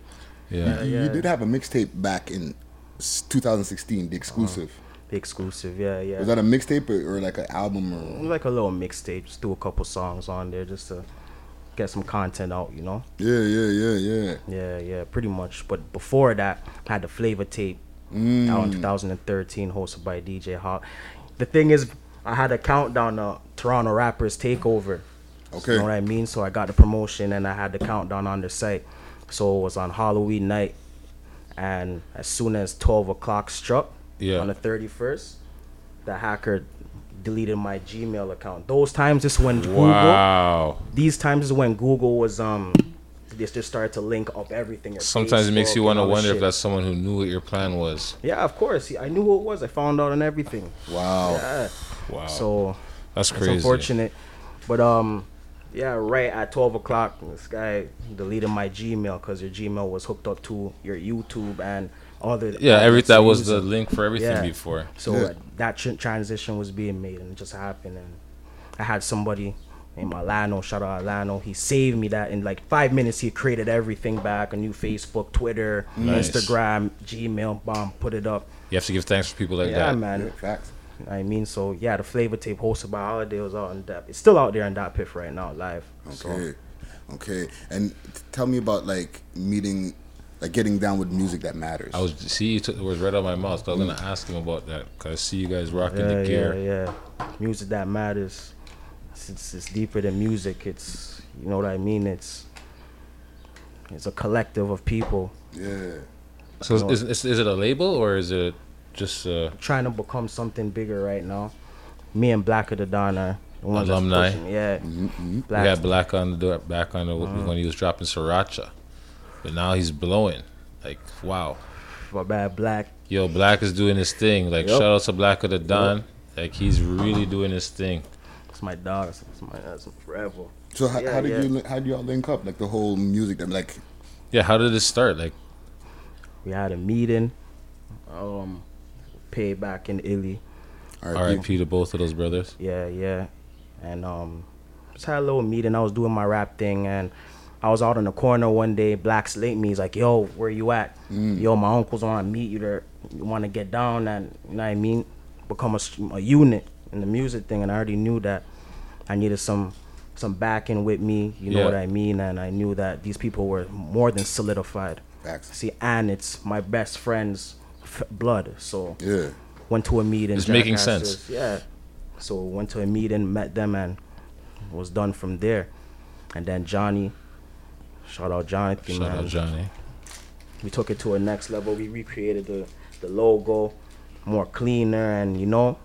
Yeah. You, you did have a mixtape back in 2016, the exclusive. The exclusive, yeah, yeah. Was that a mixtape or, or like an album or? like a little mixtape, just do a couple songs on there just to get some content out, you know? Yeah, yeah, yeah, yeah. Yeah, yeah, pretty much. But before that, I had the flavor tape Mm. out in 2013, hosted by DJ Hawk. The thing is, I had a countdown to Toronto Rappers Takeover. Okay. You know what I mean? So I got the promotion and I had the countdown on the site. So it was on Halloween night. And as soon as 12 o'clock struck Yeah. on the 31st, the hacker deleted my Gmail account. Those times is when Google. Wow. These times is when Google was um. They just started to link up everything. Sometimes it makes you want to and wonder if that's someone who knew what your plan was. Yeah, of course. I knew who it was. I found out on everything. Wow. Yeah. Wow. So That's it's crazy. unfortunate, but um, yeah, right at twelve o'clock, this guy deleted my Gmail because your Gmail was hooked up to your YouTube and other. Yeah, every outlets that was the using. link for everything before. So Yeah. uh, that tr- transition was being made, and it just happened. And I had somebody named Alano. Shout out Alano. He saved me that in like five minutes. He created everything back: a new Facebook, Twitter, Nice. Instagram, Gmail. Bomb, put it up. You have to give thanks for people like that. yeah, that. man. facts. I mean, so yeah, the flavor tape hosted by Holiday was out in that. It's still out there in that piff right now, live. So, Okay. Okay. And t- tell me about like meeting, like getting down with music that matters. I was see you took the words right out of my mouth. So I was gonna ask him about that because I see you guys rocking yeah, the gear. yeah, yeah. Music that matters. It's, it's, it's deeper than music. It's you know what I mean. It's it's a collective of people. Yeah. So You know, is, is is it a label or is it just uh, trying to become something bigger right now. Me and Blacka Da Don are the ones that's alumni? pushing- Yeah, We had Black on the door, back on the Mhm. when he was dropping Sriracha, but now he's blowing. Like wow. For bad Black. Yo, Black is doing his thing. Like Yup. shout out to Blacka Da Don. Like he's really doing his thing. It's my dog. It's my that's forever. So how, Yeah, how did yeah. you how do y'all link up? Like the whole music that like Yeah, how did it start? Like We had a meeting. Um, pay back in Illy. R.I.P. to both of those brothers. Yeah, yeah. And um, just had a little meeting. I was doing my rap thing, and I was out in the corner one day. Black late me. He's like, "Yo, where you at? Mm. Yo, my uncles want to meet you. There, you want to get down and you know what I mean, become a, a unit in the music thing." And I already knew that I needed some some backing with me. You know Yeah. what I mean? And I knew that these people were more than solidified. Facts. See, and it's my best friend's f- blood. So Yeah. went to a meeting. It's making sense. Yeah. So went to a meeting, met them, and was done from there. And then Johnny, shout out Jonathan, Shout man. out Johnny. We took it to a next level. We recreated the the logo, more cleaner, and you know,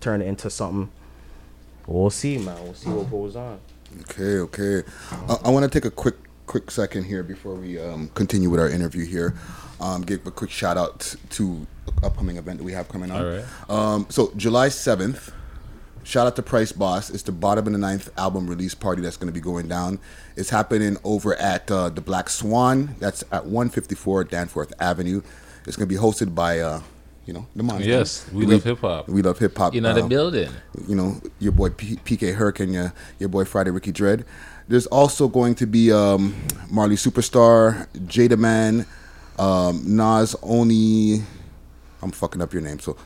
turned it into something. We'll see, man. We'll see what goes on. Okay, okay. Uh, I want to take a quick quick second here before we um, continue with our interview here. Um, give a quick shout out to upcoming event that we have coming on. All right. Um, so July seventh. Shout out to Price Boss. It's the bottom of the ninth album release party that's going to be going down. It's happening over at uh, the Black Swan. That's at 154 Danforth Avenue. It's going to be hosted by, uh, you know, the monster. Yes, we love hip-hop. We love hip hop. In the um, building. you know, your boy P- PK Herc and your, your boy Friday Ricky Dread. There's also going to be um, Marley Superstar, Jada Man, um, Nas Oni. I'm fucking up your name, so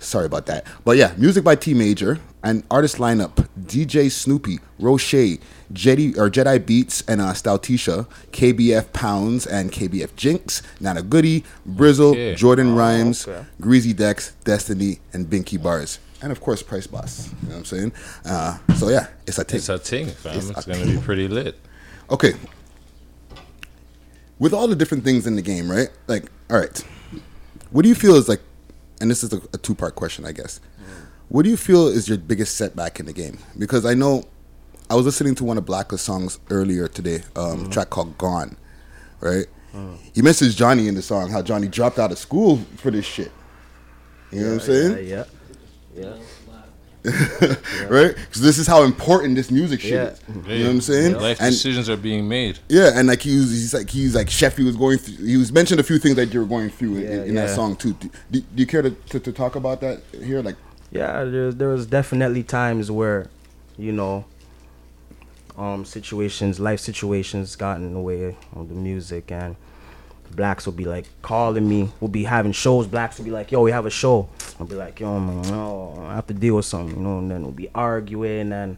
sorry about that. But yeah, music by T Major and artist lineup: DJ Snoopy, Roche, Jedi or Jedi Beats and uh, Stoutisha, KBF Pounds and KBF Jinx, Nana Goody, Brizzle, Okay. Jordan Oh, Rhymes, okay. Greasy Dex, Destiny, and Binky Bars. And of course, Price Boss. You know what I'm saying? Uh, so yeah, it's a thing. It's a thing, fam. It's It's, gonna be pretty lit. Okay. with all the different things in the game, right? Like, all right, what do you feel is like, and this is a, a two part question, I guess. What do you feel is your biggest setback in the game? Because I know I was listening to one of Blacklist songs earlier today, um, a track called "Gone," right? He mentions Johnny in the song, how Johnny dropped out of school for this shit. You know what I'm saying? Yeah, yeah. right? Because this is how important this music shit Yeah. is. You know what I'm saying? Life And decisions are being made. yeah, and like he was, he's like he's like Sheffy was going through. He was mentioned a few things that you were going through in, in that song too. Do, do, do you care to, to, to talk about that here? Like, Yeah, there there was definitely times where, you know, um, situations, life situations, got in the way of the music, and blacks will be like calling me. We'll be having shows. Blacks will be like, "Yo, we have a show." I'll be like, "Yo, man, no, I have to deal with something," you know. And then we'll be arguing, and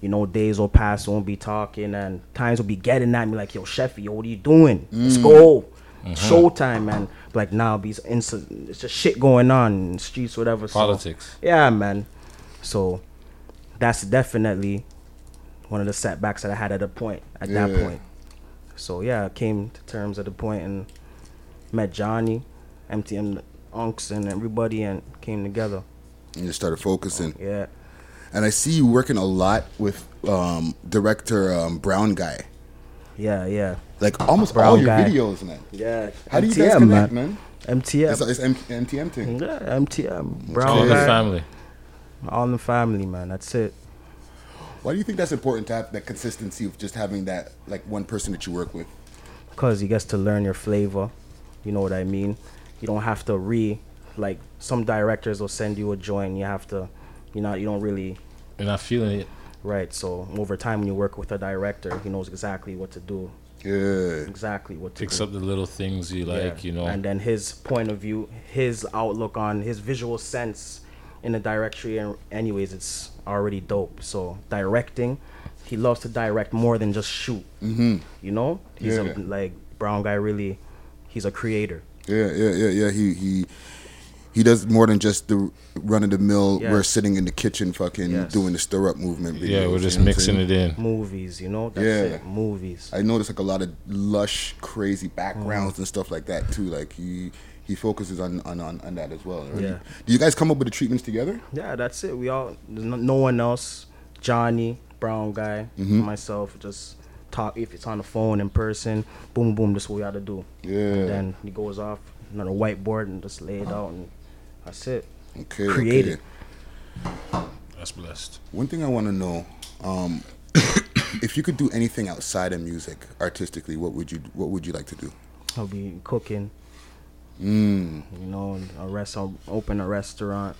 you know, days will pass. We won't be talking, and times will be getting at me like, "Yo, Sheffy, yo, what are you doing? Let's Mm. go." Mhm. Showtime, man. Like now, be it's it's just shit going on in the streets, whatever. so- Politics. yeah, man. So that's definitely one of the setbacks that I had at a point at Yeah. that point. So yeah, I came to terms at the point and met Johnny, MTM Unks and everybody and came together. and you started focusing. Yeah. And I see you working a lot with um, director um, Brown Guy. Yeah, yeah. Like almost Brown all your guy. videos, man. Yeah. How do you guys MTM, connect, man? MTM. It's, it's M- MTM thing. Yeah, MTM. Brown all in the family. All in the family, man. That's it. Why do you think that's important to have that consistency of just having that like one person that you work with? because he gets to learn your flavor. You know what I mean? You don't have to re like some directors will send you a joint. You have to, you know, you don't really. You're not feeling it. Right. So over time, when you work with a director, he knows exactly what to do. Yeah. Exactly what to Picks do. up the little things you like, you know. And then his point of view, his outlook on his visual sense in the directory, and anyways, it's already dope. So directing, he loves to direct more than just shoot. Mhm. You know, he's Yeah. a like brown guy. Really, he's a creator. Yeah, yeah, yeah, yeah. He he he does more than just the run of the mill. Yes. We're sitting in the kitchen, fucking Yes. doing the stir up movement. Yeah, we're just you know mixing it in. Movies, you know, that's yeah, it. Movies. I noticed like a lot of lush, crazy backgrounds Mhm. and stuff like that too. Like he he focuses on on, on, on that as well. right? Yeah. Do you guys come up with the treatments together? Yeah, that's it. We all there's no, no one else. Johnny, brown guy, Mhm. myself, just talk if it's on the phone in person. Boom, boom. This is what we got to do. Yeah. And then he goes off another whiteboard and just lay it out, and that's it. Okay. Create okay. it. That's blessed. One thing I want to know, um, if you could do anything outside of music artistically, what would you what would you like to do? I'll be cooking. Mm. You know, a restaurant, open a restaurant,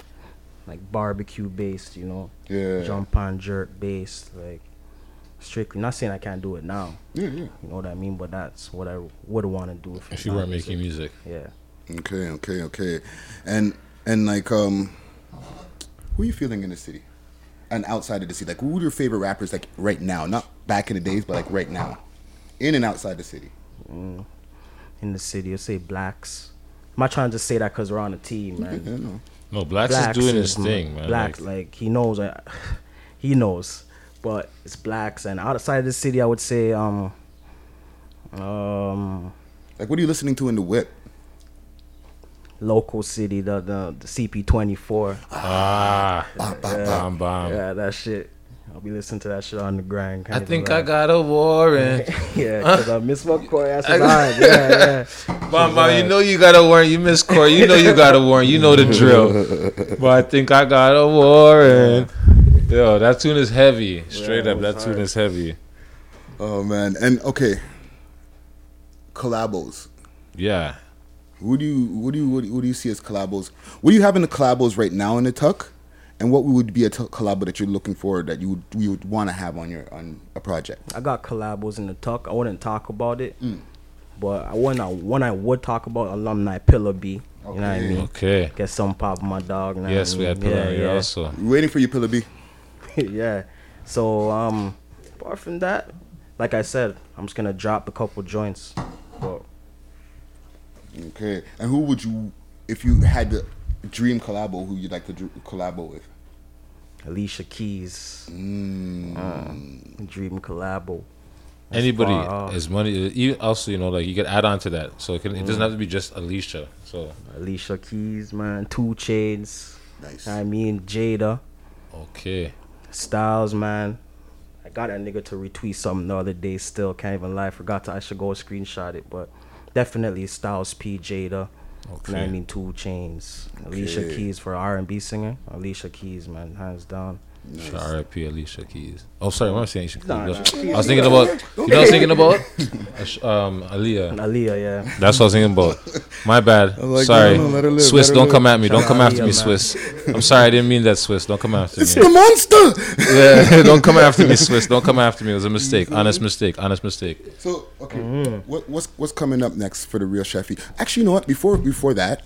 like barbecue based. You know, Yeah. jump on jerk based, like strictly. Not saying I can't do it now. Yeah, yeah. You know what I mean? But that's what I would want to do if, If you weren't making music. Yeah. Okay, okay, okay. And and like um who are you feeling in the city? And outside of the city? Like who are your favorite rappers like right now? Not back in the days, but like right now. In and outside the city. Mm. In the city, you'll say blacks. I'm not trying to say that because we're on a team, man. Yeah, no. No, Blacks is doing his thing, man. Blacks, Like- like, he knows, uh, he knows. But it's blacks, and outside of the city, I would say, um, um, Like what are you listening to in the whip? local city, the the, the CP24. Ah, yeah, bomb, bomb. yeah, that shit. I'll be listening to that shit on the grind. I kinda think vibe. I got a warrant. yeah, because I miss my core. That's I- hard. Yeah, yeah. Bomb, bomb, you know you got a warrant. You miss Corey. You know you got a warrant. You know the drill. But I think I got a warrant. Yo, that tune is heavy. Straight Yeah, up, that was tune is heavy. Oh man. And okay. Collabos. Yeah. Who do you what do you what do you, what do you see as collabos? What do you have in the collabos right now in the tuck? And what would be a t- collab that you're looking for that you would you would want to have on your on a project? I got collabs in the talk. I wouldn't talk about it, Mm. but I one I one I would talk about alumni Pillar B. You know what I mean? Okay. Get some pop my dog. you know what Yes, I we mean? had Pillar here also. We waiting for you, Pillar B. yeah. So um, apart from that, like I said, I'm just gonna drop a couple joints. But Okay. And who would you if you had the dream collabo? Who you'd like to dr- collabo with? Alicia Keys, Mm. uh, Dream collabo. That's Anybody far off. is money. You also, you know, like you could add on to that, so it can. It doesn't Mm. have to be just Alicia. So Alicia Keys, man, 2 Chainz. Nice. I mean Jada. Okay. Styles, man. I got that nigga to retweet something the other day. Still can't even lie. Forgot to. I should go screenshot it, but definitely Styles P Jada. Okay. And I mean 2 Chainz. Alicia Keys for R and B singer. Alicia Keys, man, hands down. Shout out R.I.P. Alicia Keys. Oh, sorry, I'm not saying Alicia Keys. Nah, I was- nah. I was thinking about. You know, what I was thinking about. Ash- Um, Aaliyah. Aaliyah, yeah. That's what I was thinking about. My bad. Like, sorry, no, no, live, Swiss. Don't live. come at me. Don't come out after me, man. Swiss. I'm sorry, I didn't mean that, Swiss. Don't come after It's me. It's the monster. Yeah, don't come after me, Swiss. Don't come after me. It was a mistake. Honest mistake. Honest mistake. So okay, Mm. what, what's what's coming up next for the real Sheffy? Actually, you know what? Before before that,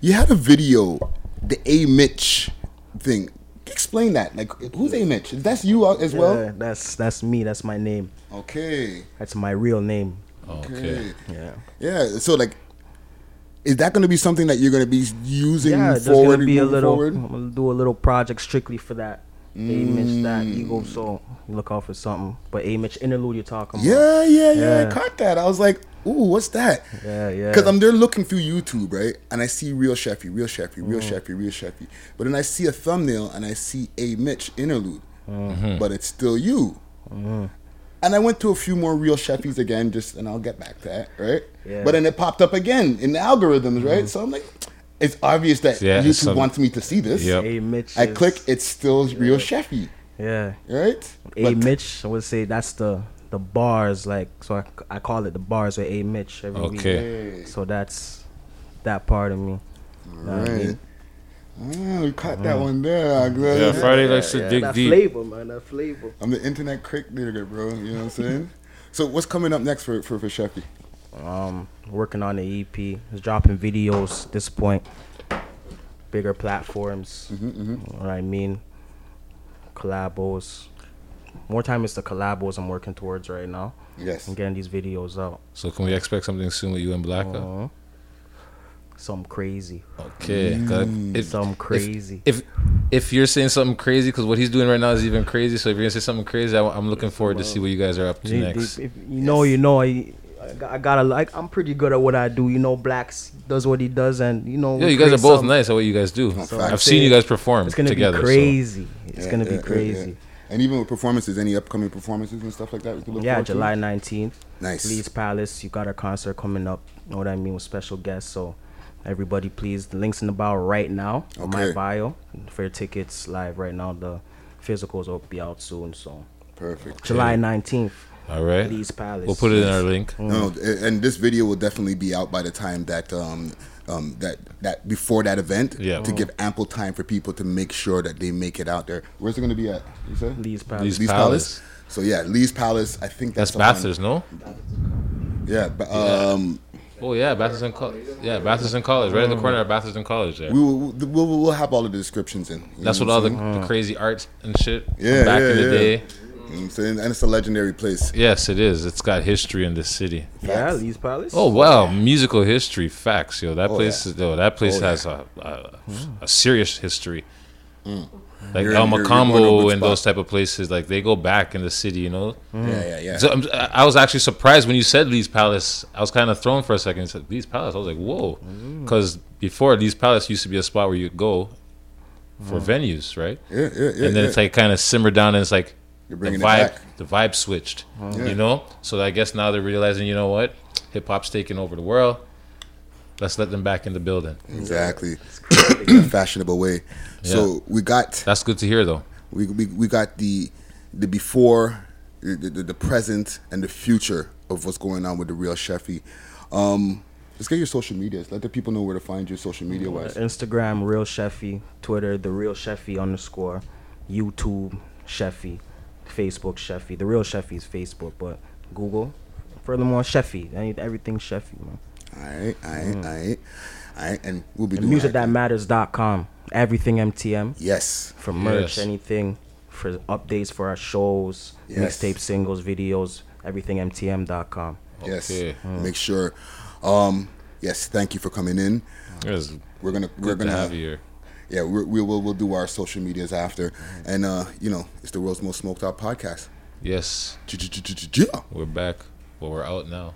you had a video, the A Mitch thing. Explain that. Like, who's A Mitch? That's you as well. Yeah, that's that's me. That's my name. Okay. That's my real name. Okay. Yeah. Yeah. So like, is that going to be something that you're going to be using Yeah, there's forward? gonna be a little. forward? I'm gonna do a little project strictly for that. A Mitch, that Mm. ego. So look out for something. But A Mitch interlude you're talking about. Yeah, yeah, yeah, Yeah. I caught that. I was like, ooh, what's that? Yeah, yeah. Because I'm there looking through YouTube, right? And I see real Sheffy, real Sheffy, real Mm. Sheffy, real Sheffy. But then I see a thumbnail and I see a Mitch interlude, Mhm. but it's still you. Mhm. And I went to a few more real Sheffys again, just and I'll get back to that, right? Yeah. But then it popped up again in the algorithms, right? So I'm like, it's obvious that Yeah, YouTube some- wants me to see this. Yep. A Mitch. I is- click, it's still real Sheffy, Yeah. right? A But- Mitch, I would say that's the the bars like so I, I call it the bars with A Mitch every Okay. week. So that's that part of me. Know I Right. mean? Ah, we caught that one there. I'm Yeah, Friday likes to dig that deep. flavor, man. That flavor. I'm the internet crick nigga, bro. You know what I'm saying? so what's coming up next for for, for Sheffy? Um, working on the EP, just dropping videos. This point, bigger platforms. Mm-hmm, You know what I mean? Collabos. More time is the collabos I'm working towards right now. Yes. And getting these videos out. So can we expect something soon with you and Blacka? Uh-huh. Something crazy. Okay. 'cause if- Something crazy. If if you're saying something crazy, because what he's doing right now is even crazy. So if you're gonna say something crazy, I, am looking forward to see what you guys are up to You- next. If, you know, you know. I, I gotta like. I'm pretty good at what I do. You know, Blacks does what he does, and you know. Yeah, you guys are both something. nice at what you guys do. So I'm I've seen you guys perform It's gonna together. be so- crazy. It's Yeah, gonna yeah, be crazy. yeah. And even with performances, any upcoming performances and stuff like that? Look Yeah. July 19th. Nice. Lee's Palace. You got a concert coming up. Know what I mean? With special guests. So, everybody, please. The link's in the bio right now on my bio. For your tickets live right now. The physicals will be out soon. So, Perfect. July 19th. All right. Lee's Palace. We'll put it in our link. Mm. No, and this video will definitely be out by the time that um, um, that that before that event Yeah. to Mm. give ample time for people to make sure that they make it out there. Where's it going to be at? You said Lee's Palace. Leeds Lee's Palace. So yeah, Lee's Palace. I think That's that's, up Bathurst, no? Yeah, but, um, Oh yeah, Bathurst and College. Yeah, Bathurst and College, right in the corner of Bathurst and College. Yeah. we will we'll, we'll, we'll have all the descriptions in. That's know what all the, I'm the crazy arts and shit from Yeah, back yeah, in the yeah. day. You know what I'm saying, and it's a legendary place. Yes, it is. It's got history in this city. Yeah, Lee's Palace. Oh wow, musical history facts, yo. That Oh, place, yeah. is yo, that place Oh, yeah. has a, a, a serious history. Mm. Like You're- El you're- you're going to a Mocambo good and those spot. type of places, like they go back in the city, you know. Mm. Yeah, yeah, yeah. So I'm, I was actually surprised when you said Lee's Palace. I was kind of thrown for a second. You said Lee's Palace. I was like, whoa, mm. because before Lee's Palace used to be a spot where you go for venues, right? Yeah, yeah, yeah. and then it's like kind of simmered down, and it's like You're the bringing it vibe, back. the vibe switched. Yeah. You know, so I guess now they're realizing, you know what, hip hop's taking over the world. Let's let them back in the building. exactly in a fashionable way. So we got That's good to hear, though. we, we, we got the the before, the, the, the present, and the future of what's going on with the real Sheffy. Um, let's get your social medias. Let the people know where to find you social media wise. Instagram, Real Sheffy. Twitter, The Real Sheffy underscore. YouTube, Sheffy. Facebook, Sheffy. The Real Sheffy is Facebook, but Google. Furthermore, Sheffy. Any- Everything Sheffy, man. All right, all right, all right, all right, and we'll be And doing that. musicthatmatters.com. Everything MTM. Yes, For merch, Yes. anything. For updates for our shows, Yes. mixtape singles, videos, everything everythingmtm.com. yes. Okay. Make sure. Um, yes, thank you for coming in. It was We're gonna we're good to gonna have you here. Yeah we're, we will we'll do our social medias after, and uh, you know it's the world's most smoked out podcast. Yes. Yeah. We're back. Well, we're out now.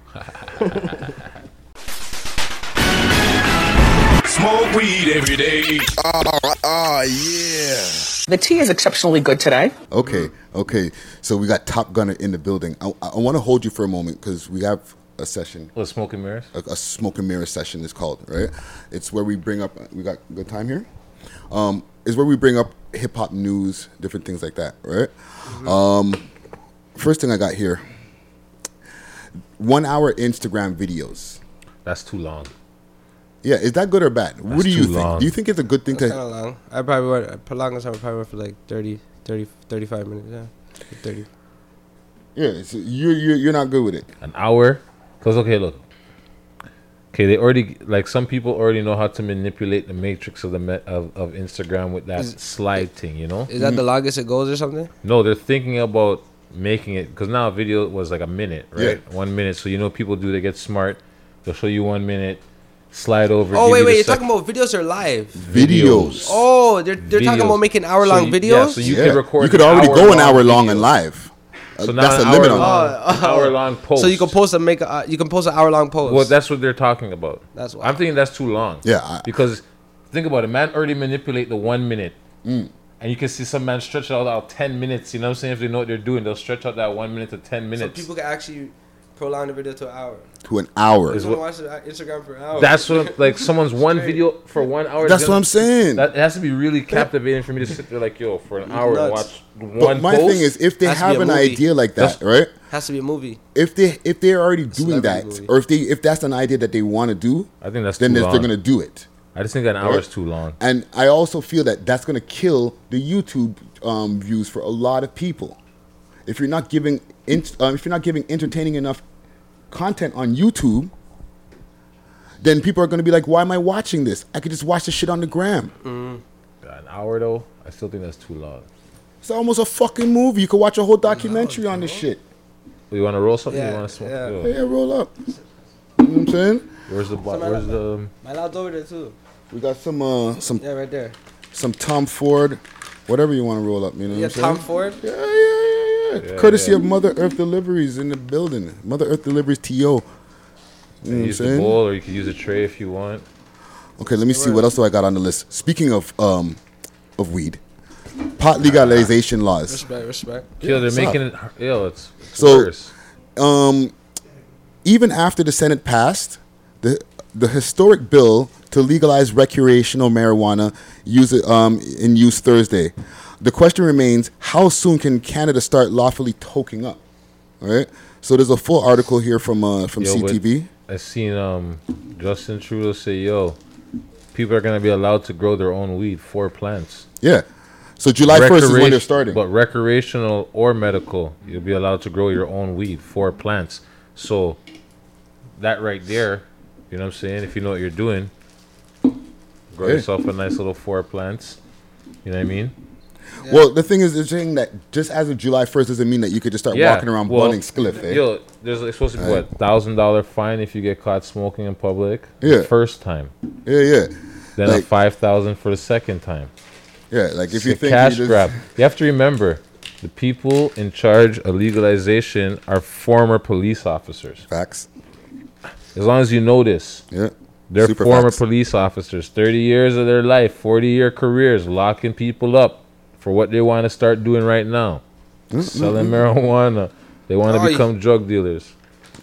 Smoke weed every day. Oh, oh yeah. The tea is exceptionally good today. Okay, okay. So we got Top Gunner in the building. I, I want to hold you for a moment because we have a session. What, smoke and mirrors? A, a smoke and mirror session is called, right? It's where we bring up. We got good time here. Um, is where we bring up hip hop news, different things like that, right? Um, first thing I got here. One hour Instagram videos. That's too long. Yeah, is that good or bad? what do you too think? long. Do you think it's a good thing That's to? kind of long. I probably went prolong this. I probably went for like 30, 30, 35 minutes. Yeah, thirty. Yeah, so you you you're not good with it. An hour? Because, okay, look. Okay, they already, like, some people already know how to manipulate the matrix of the me- of, of Instagram with that Is- slide thing, you know? Is that the longest it goes or something? No, they're thinking about making it because now a video was like a minute, right? One minute. So you know people do they get smart. They'll show you one minute, slide over. Oh give wait, you the wait! You're sec- talking about videos or live? Videos. Oh, they're they're talking Videos. about making hour long So you- videos. yeah, so you can record You could an already go an hour-long hour long and live. Uh, So now that's an the limit hour on long- it. hour long post. So you can post and make a uh, you can post an hour long post. Well, that's what they're talking about. That's why I'm thinking that's too long. Yeah, I- because think about it. Man already manipulate the one minute, Mm. and you can see some man stretch out out ten minutes. You know what I'm saying? If they know what they're doing, they'll stretch out that one minute to ten so minutes. people can actually prolong the video to an hour. to an hour. Is You what- want to watch Instagram for an hour? That's what like someone's one video for one hour. That's gonna- what I'm saying. That it has to be really captivating for me to sit there like yo for an hour and Nuts. watch But one. my post. thing is, if they Has to be have an movie. idea like that, That's- right? Has to be a movie. If they if they're already doing that, movie. or if they if that's an idea that they want to do, I think that's then too they're, they're gonna do it. I just think an hour is too long. And I also feel that that's gonna kill the YouTube um, views for a lot of people. If you're not giving in, um, if you're not giving entertaining enough content on YouTube, then people are gonna be like, "Why am I watching this? I could just watch this shit on the gram." An hour though, I still think that's too long. It's almost a fucking movie. You could watch a whole documentary on this shit. You want to roll something? Yeah, you want to smoke? yeah. Yo, Yeah, roll up. You know what I'm saying? Where's the bo- Somebody where's like the My loud's over there too. We got some uh some Yeah, right there. some Tom Ford, whatever you want to roll up. You know Yeah, what I'm Tom saying? Ford. Yeah, yeah, yeah, yeah. Yeah, Courtesy yeah. of Mother Earth Deliveries in the building. Mother Earth Deliveries To. You know what I'm use the saying? bowl or you can use a tray if you want. Okay, let me see what else do I got on the list. Speaking of um of weed, pot legalization laws. Respect, respect. Yo, they're what's up? making it. Yo, it's, it's So, worse. um, even after the Senate passed the the historic bill to legalize recreational marijuana use um, in use Thursday, the question remains: How soon can Canada start lawfully toking up? All right. So there's a full article here from uh, from Yo, CTV. I seen um Justin Trudeau say, "Yo, people are gonna be allowed to grow their own weed for plants." Yeah. So July 1st is when they're starting. But recreational or medical, you'll be allowed to grow your own weed for plants. So that right there, you know what I'm saying? If you know what you're doing, grow Yeah. yourself a nice little four plants. You know what I mean? Well, the thing is, they're saying that just as of July 1st doesn't mean that you could just start walking around well, spliff. Eh? Yo, there's supposed to be what thousand dollar fine if you get caught smoking in public. Yeah. The first time. Yeah, yeah. Then a Like- five thousand for the second time. Yeah, like if It's you a think cash you just- grab, you have to remember the people in charge of legalization are former police officers. Facts. As long as you know this, yeah, they're Super former facts. police officers. Thirty years of their life, forty year careers, locking people up for what they want to start doing right now, Mm, selling marijuana. They want to Oh, become drug dealers.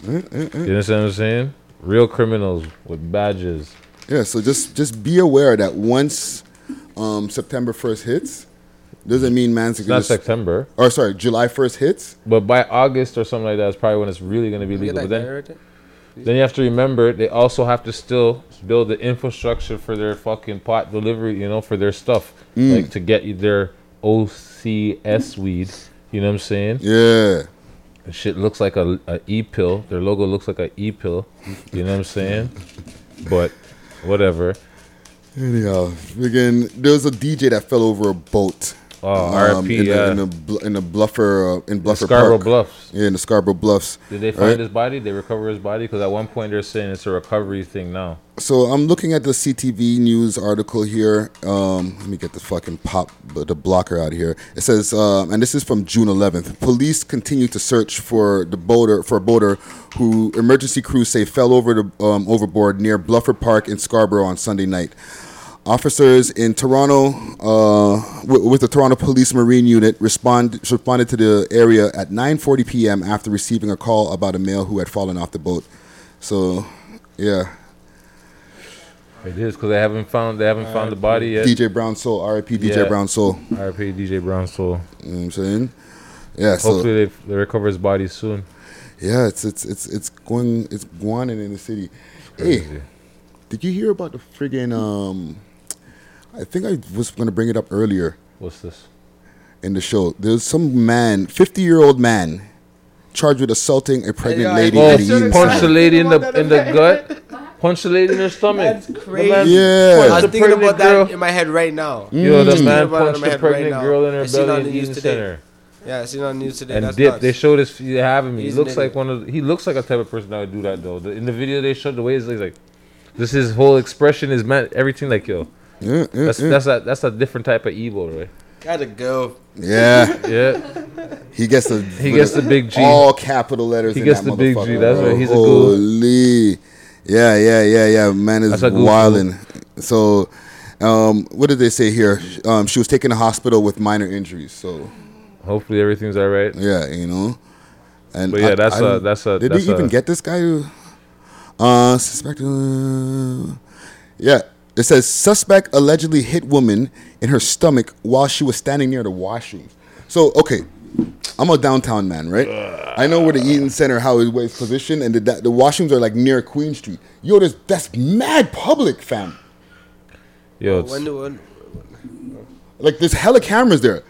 Mm, mm, mm. You understand what I'm saying? Real criminals with badges. Yeah, so just just be aware that once um, September first hits, doesn't mean man's It's gonna not just- September. Or sorry, July first hits. But by August or something like that is probably when it's really going to be legal. But then, guy right there? then you have to remember they also have to still build the infrastructure for their fucking pot delivery, you know, for their stuff, Mm. like to get you their OCS weed. You know what I'm saying? Yeah. The shit looks like a, a e pill. Their logo looks like a e pill. You know what I'm saying? But whatever. Anyhow, again, there was a DJ that fell over a boat Oh, um, RIP, in, the, yeah. in the in the bluffer uh, in bluffer Scarborough Park. Bluffs. Yeah, in the Scarborough Bluffs. Did they find right? his body? They recover his body? Because at one point they're saying it's a recovery thing now. So I'm looking at the CTV news article here. Um, let me get the fucking pop the blocker out here. It says, um, and this is from June 11th. Police continue to search for the boater for a boater who emergency crews say fell over the um, overboard near Bluffer Park in Scarborough on Sunday night. Officers in Toronto, uh, w- with the Toronto Police Marine Unit, respond, responded to the area at 9:40 p.m. after receiving a call about a male who had fallen off the boat. So, yeah, It is because they haven't found they haven't found the body yet. DJ Brown Soul, R.I.P. DJ Yeah. Brown Soul. R.I.P. DJ Brown Soul. You know what I'm saying? Yeah, so Hopefully they, they recover his body soon. yeah, it's it's it's it's going it's going in the city. crazy. Hey, did you hear about the friggin' um? I think I was gonna bring it up earlier What's this? in the show. There's some man, 50 year old man, charged with assaulting a pregnant I- lady Oh, at a the lady in the in the gut. Punch the lady in her stomach. That's crazy. man Yeah. I was thinking about pregnant that girl. in my head right now. Yo, the mm. man thinking about punched the head right pregnant girl in her seen it belly on in the news Eaton today. Center. Yeah, I seen on the news today. And That's dip, nuts. they showed us. You have him. He He's looks like one of. He looks like a type of person that would do that though. The, in the video they showed the way he's like, like this his whole expression is man everything like yo. Yeah, yeah, That's yeah. that's a that's a different type of evil, right? Gotta go. yeah. Yeah. He gets the He gets the big G. all capital letters. He in gets that the big G, that's bro. right, he's a ghoul. Holy, yeah, yeah, yeah, yeah. Man is That's a ghoul. wilding. So, um, what did they say here? Um, she was taken to hospital with minor injuries. So, Hopefully everything's all right. yeah, you know. And But yeah, that's a- that's a- Did that's we even a- get this guy? To, uh, suspect. Uh, yeah, it says suspect allegedly hit woman in her stomach while she was standing near the washrooms. So okay, I'm a downtown man, right? I know where the Eaton Center, how it was positioned, and the the washrooms are like near Queen Street. Yo, there's that's mad public, fam. Yo, oh, it's, When do when, Like there's hella cameras there.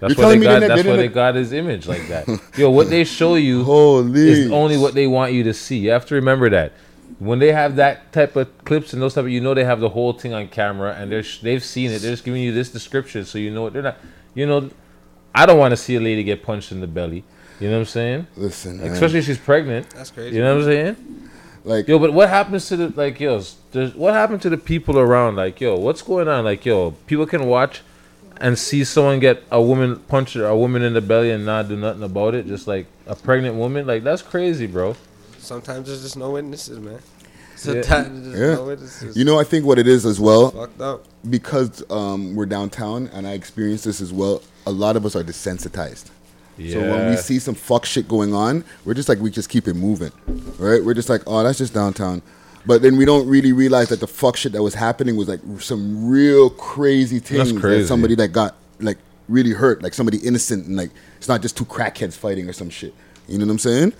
that's You're why telling they me got they that's didn't- why they they got his image like that. Yo, what they show you Holy. is only what they want you to see. You have to remember that. When they have that type of clips and those type of, you know, they have the whole thing on camera and they're sh- they've seen it. They're just giving you this description, so you know what they're not. You know, I don't want to see a lady get punched in the belly. You know what I'm saying? Listen, man. Especially if she's pregnant. That's crazy. You know what I'm saying? like Yo, but what happens to the like yo? what happened to the people around? Like yo, what's going on? Like yo, people can watch and see someone get a woman punched, a woman in the belly and not do nothing about it, just like a pregnant woman. Like that's crazy, bro. Sometimes there's just no witnesses, man. Yeah. Sometimes there's Yeah. no witnesses. You know, I think what it is as well, fucked up. because um, we're downtown and I experience this as well. A lot of us are desensitized. Yeah. So when we see some fuck shit going on, we're just like we just keep it moving, right? We're just like, oh, that's just downtown. But then we don't really realize that the fuck shit that was happening was like some real crazy things. that crazy. somebody that got like really hurt, like somebody innocent, and like it's not just two crackheads fighting or some shit. You know what I'm saying?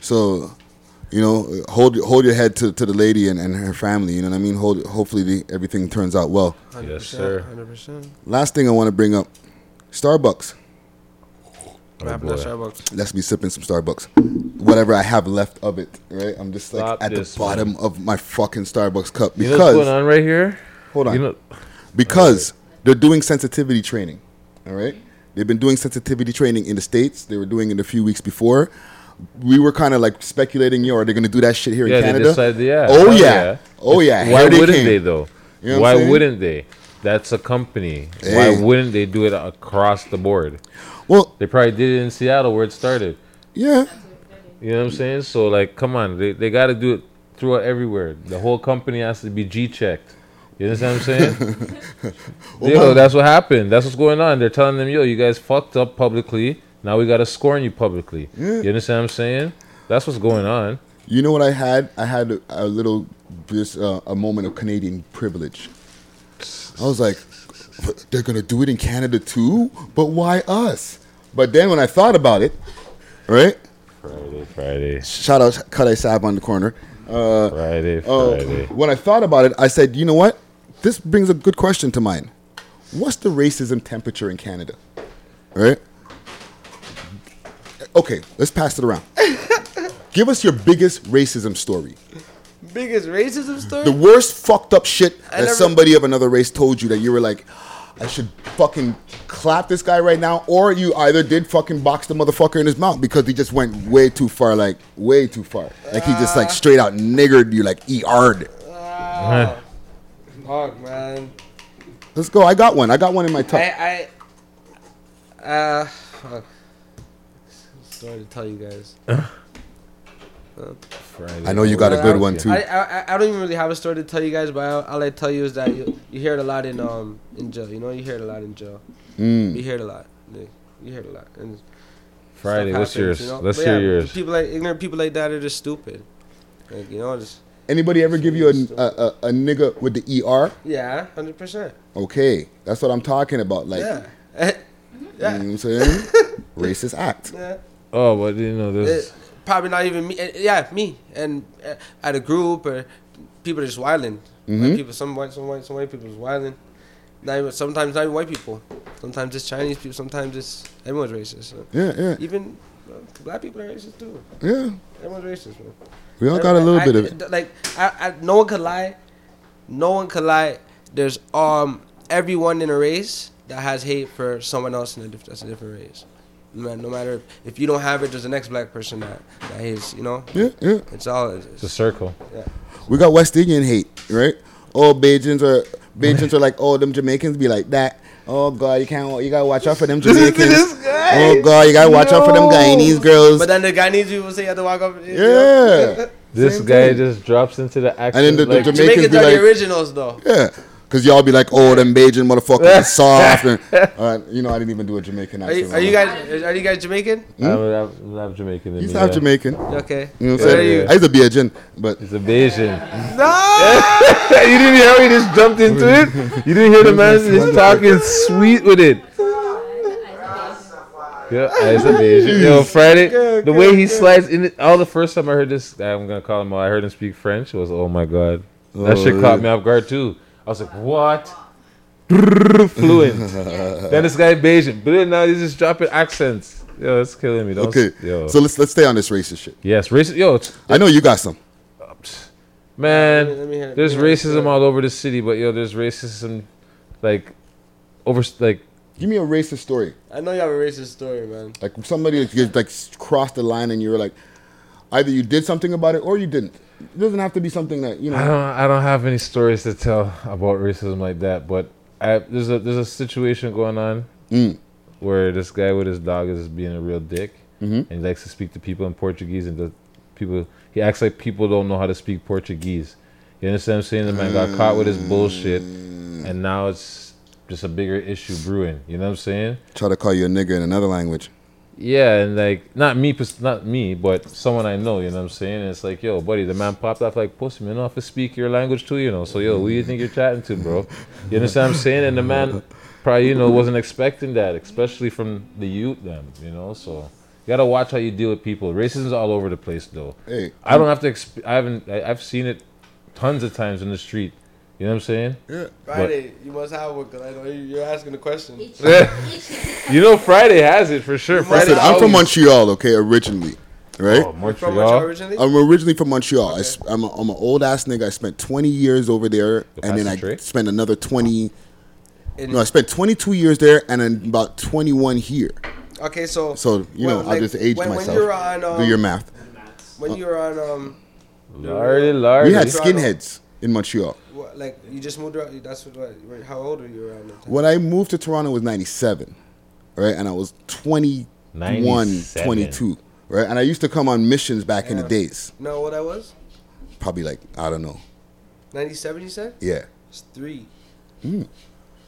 So, you know, hold hold your head to, to the lady and, and her family. You know what I mean? Hold hopefully the, everything turns out well. Yes, sir. 100%. Last thing I want to bring up, Starbucks. Oh, what happened to Starbucks? Let's be sipping some Starbucks. Whatever I have left of it, right? I'm just like Stop at the this, bottom of my fucking Starbucks cup You know what's going on right here? hold on, You know, because they're doing sensitivity training. All right, they've been doing sensitivity training in the states. They were doing it a few weeks before. We were kind of like speculating, yo, are they going to do that shit here yeah, in Canada? decided, yeah. Oh, oh hell yeah. Oh yeah. Why they wouldn't came. they though? You know Why wouldn't they? That's a company. Hey. Why wouldn't they do it across the board? Well, They probably did it in Seattle where it started. yeah. You know what I'm saying? So like, come on, they they got to do it throughout everywhere. The whole company has to be G checked. You understand what I'm saying? yo, that's what happened. That's what's going on. They're telling them, yo, you guys fucked up publicly. Now we got to scorn you publicly. Yeah. You understand what I'm saying? That's what's going on. You know what I had? I had a, little, just uh, a moment of Canadian privilege. I was like, they're gonna do it in Canada too, but why us? But then when I thought about it, right? Friday, Friday, Shout out Kade Sab on the corner. Uh, Friday, uh, Friday. when I thought about it, I said, you know what? This brings a good question to mind. What's the racism temperature in Canada? Right? Okay, let's pass it around. Give us your biggest racism story. Biggest racism story? The worst fucked up shit that never- somebody of another race told you that you were like, I should fucking clap this guy right now, or you either did fucking box the motherfucker in his mouth because he just went way too far, like way too far. Like he just like straight out niggered you, like ER'd. Ah, fuck, man. Let's go. I got one. I got one in my top. I, I, uh, fuck. Story to tell you guys. Uh, Friday. I know you got a good one too. I, I, I don't even really have a story to tell you guys, but all, all I tell you is that you, you hear it a lot in um in jail. You know, you hear it a lot in jail. Mm. You hear it a lot. Yeah, You hear it a lot. And Friday, stuff what's happens, yours? Let's But hear yeah, yours. People like ignorant people like that are just stupid. Like you know, just Anybody ever give you a, a, a, a nigga with the ER? yeah, hundred percent. Okay, that's what I'm talking about. Like, Yeah. you know what I'm saying? Racist act. Yeah. Oh, but you know this. It- probably not even me. eh, Yeah, me and uh, at a group or people are just wilding. Mhm. Like people, some white, some white, some white people is wilding. Not even sometimes not even white people. Sometimes it's Chinese people. Sometimes it's everyone's racist. so. Yeah, yeah. Even uh, black people are racist too. Yeah. Everyone's racist, man. We all got a little I- bit of it. Like I, I, no one could lie. No one could lie. There's um everyone in a race that has hate for someone else in a diff- that's a different race. No matter, no matter if you don't have it, there's the next black person that that hates. You know. Yeah, yeah. It's all. It's, It's a circle. Yeah. We got West Indian hate, right? All Bajans are Bajans are like, oh, them Jamaicans be like that. Oh God, you can't. You gotta watch out for them Jamaicans. oh God, you gotta watch out for them Guyanese girls. But then the Guyanese people say you have to walk up. you Yeah. know? This Same guy thing. just drops into the action. And then the, the like, Jamaicans, Jamaicans be are like, the originals though. yeah, because y'all be like, oh, them Bajan motherfuckers are soft. And, all right, you know, I didn't even do a Jamaican Are accent. you, are you guys? Are you guys Jamaican? I'm, I'm, I'm Jamaican. in He's me, half yeah. Jamaican. Okay. You know what I'm saying? I used to be a Jin, but It's a Bajan. No. you didn't hear how he just jumped into it? You didn't hear the man just talking sweet with it. Yeah, it's a Bajan. Yo, Friday, the way he slides in it, all the first time I heard this, I'm gonna call him out, I heard him speak French, it was, oh my god. That Oh, shit caught yeah. me off guard too. I was like, what? Fluent. then this guy Bajan, but then now he's just dropping accents. Yo, it's killing me. Don't, okay. Yo. So let's let's stay on this racist shit. yes, racist. Yo, it's, I know you got some. Man, Let me- let me hear- there's let me hear racism all over the city, but yo, there's racism like over like Give me a racist story. I know you have a racist story, man. Like somebody like, like crossed the line and you were like, either you did something about it or you didn't. It doesn't have to be something that you know. I don't I don't have any stories to tell about racism like that, but I, there's a there's a situation going on Mm. where this guy with his dog is being a real dick, Mhm. and he likes to speak to people in Portuguese, and the people he acts like people don't know how to speak Portuguese. You understand what I'm saying? The man got caught with his bullshit, and now it's just a bigger issue brewing. You know what I'm saying? Try to call you a nigga in another language. Yeah, and like not me, not me, but someone I know. You know what I'm saying? And it's like, yo, buddy, the man popped off like, pussy, man, off to speak your language too. You know, so yo, who you think you're chatting to, bro? You understand what I'm saying? And the man probably, you know, wasn't expecting that, especially from the youth. Then, you know, so you gotta watch how you deal with people. Racism's all over the place, though. Hey, I don't have to. Exp- I haven't. I, I've seen it tons of times in the street. You know what I'm saying? Yeah. Friday, you must have one because I know you- you're asking the question. you know, Friday has it for sure. Friday. Listen, I'm from Montreal, okay, originally, right? Oh, From Montreal. Montreal originally? I'm originally from Montreal. I s- I'm, a, I'm an old ass nigga. I spent 20 years over there, and then I pass tray? spent another 20. In- No, I spent 22 years there, and then about 21 here. Okay, so So you know, when- I just aged when, myself. When you were on, um, Do your math. When you were on, um, Lardy, lardy. We had skinheads in Montreal. What, like you just moved around. That's what. what how old were you around that time? When I moved to Toronto it was 97, right? And I was 21, 22, right? And I used to come on missions back in the days. No, what I was? Probably like, I don't know. Ninety-seven. You said? Yeah. It's three. Mm.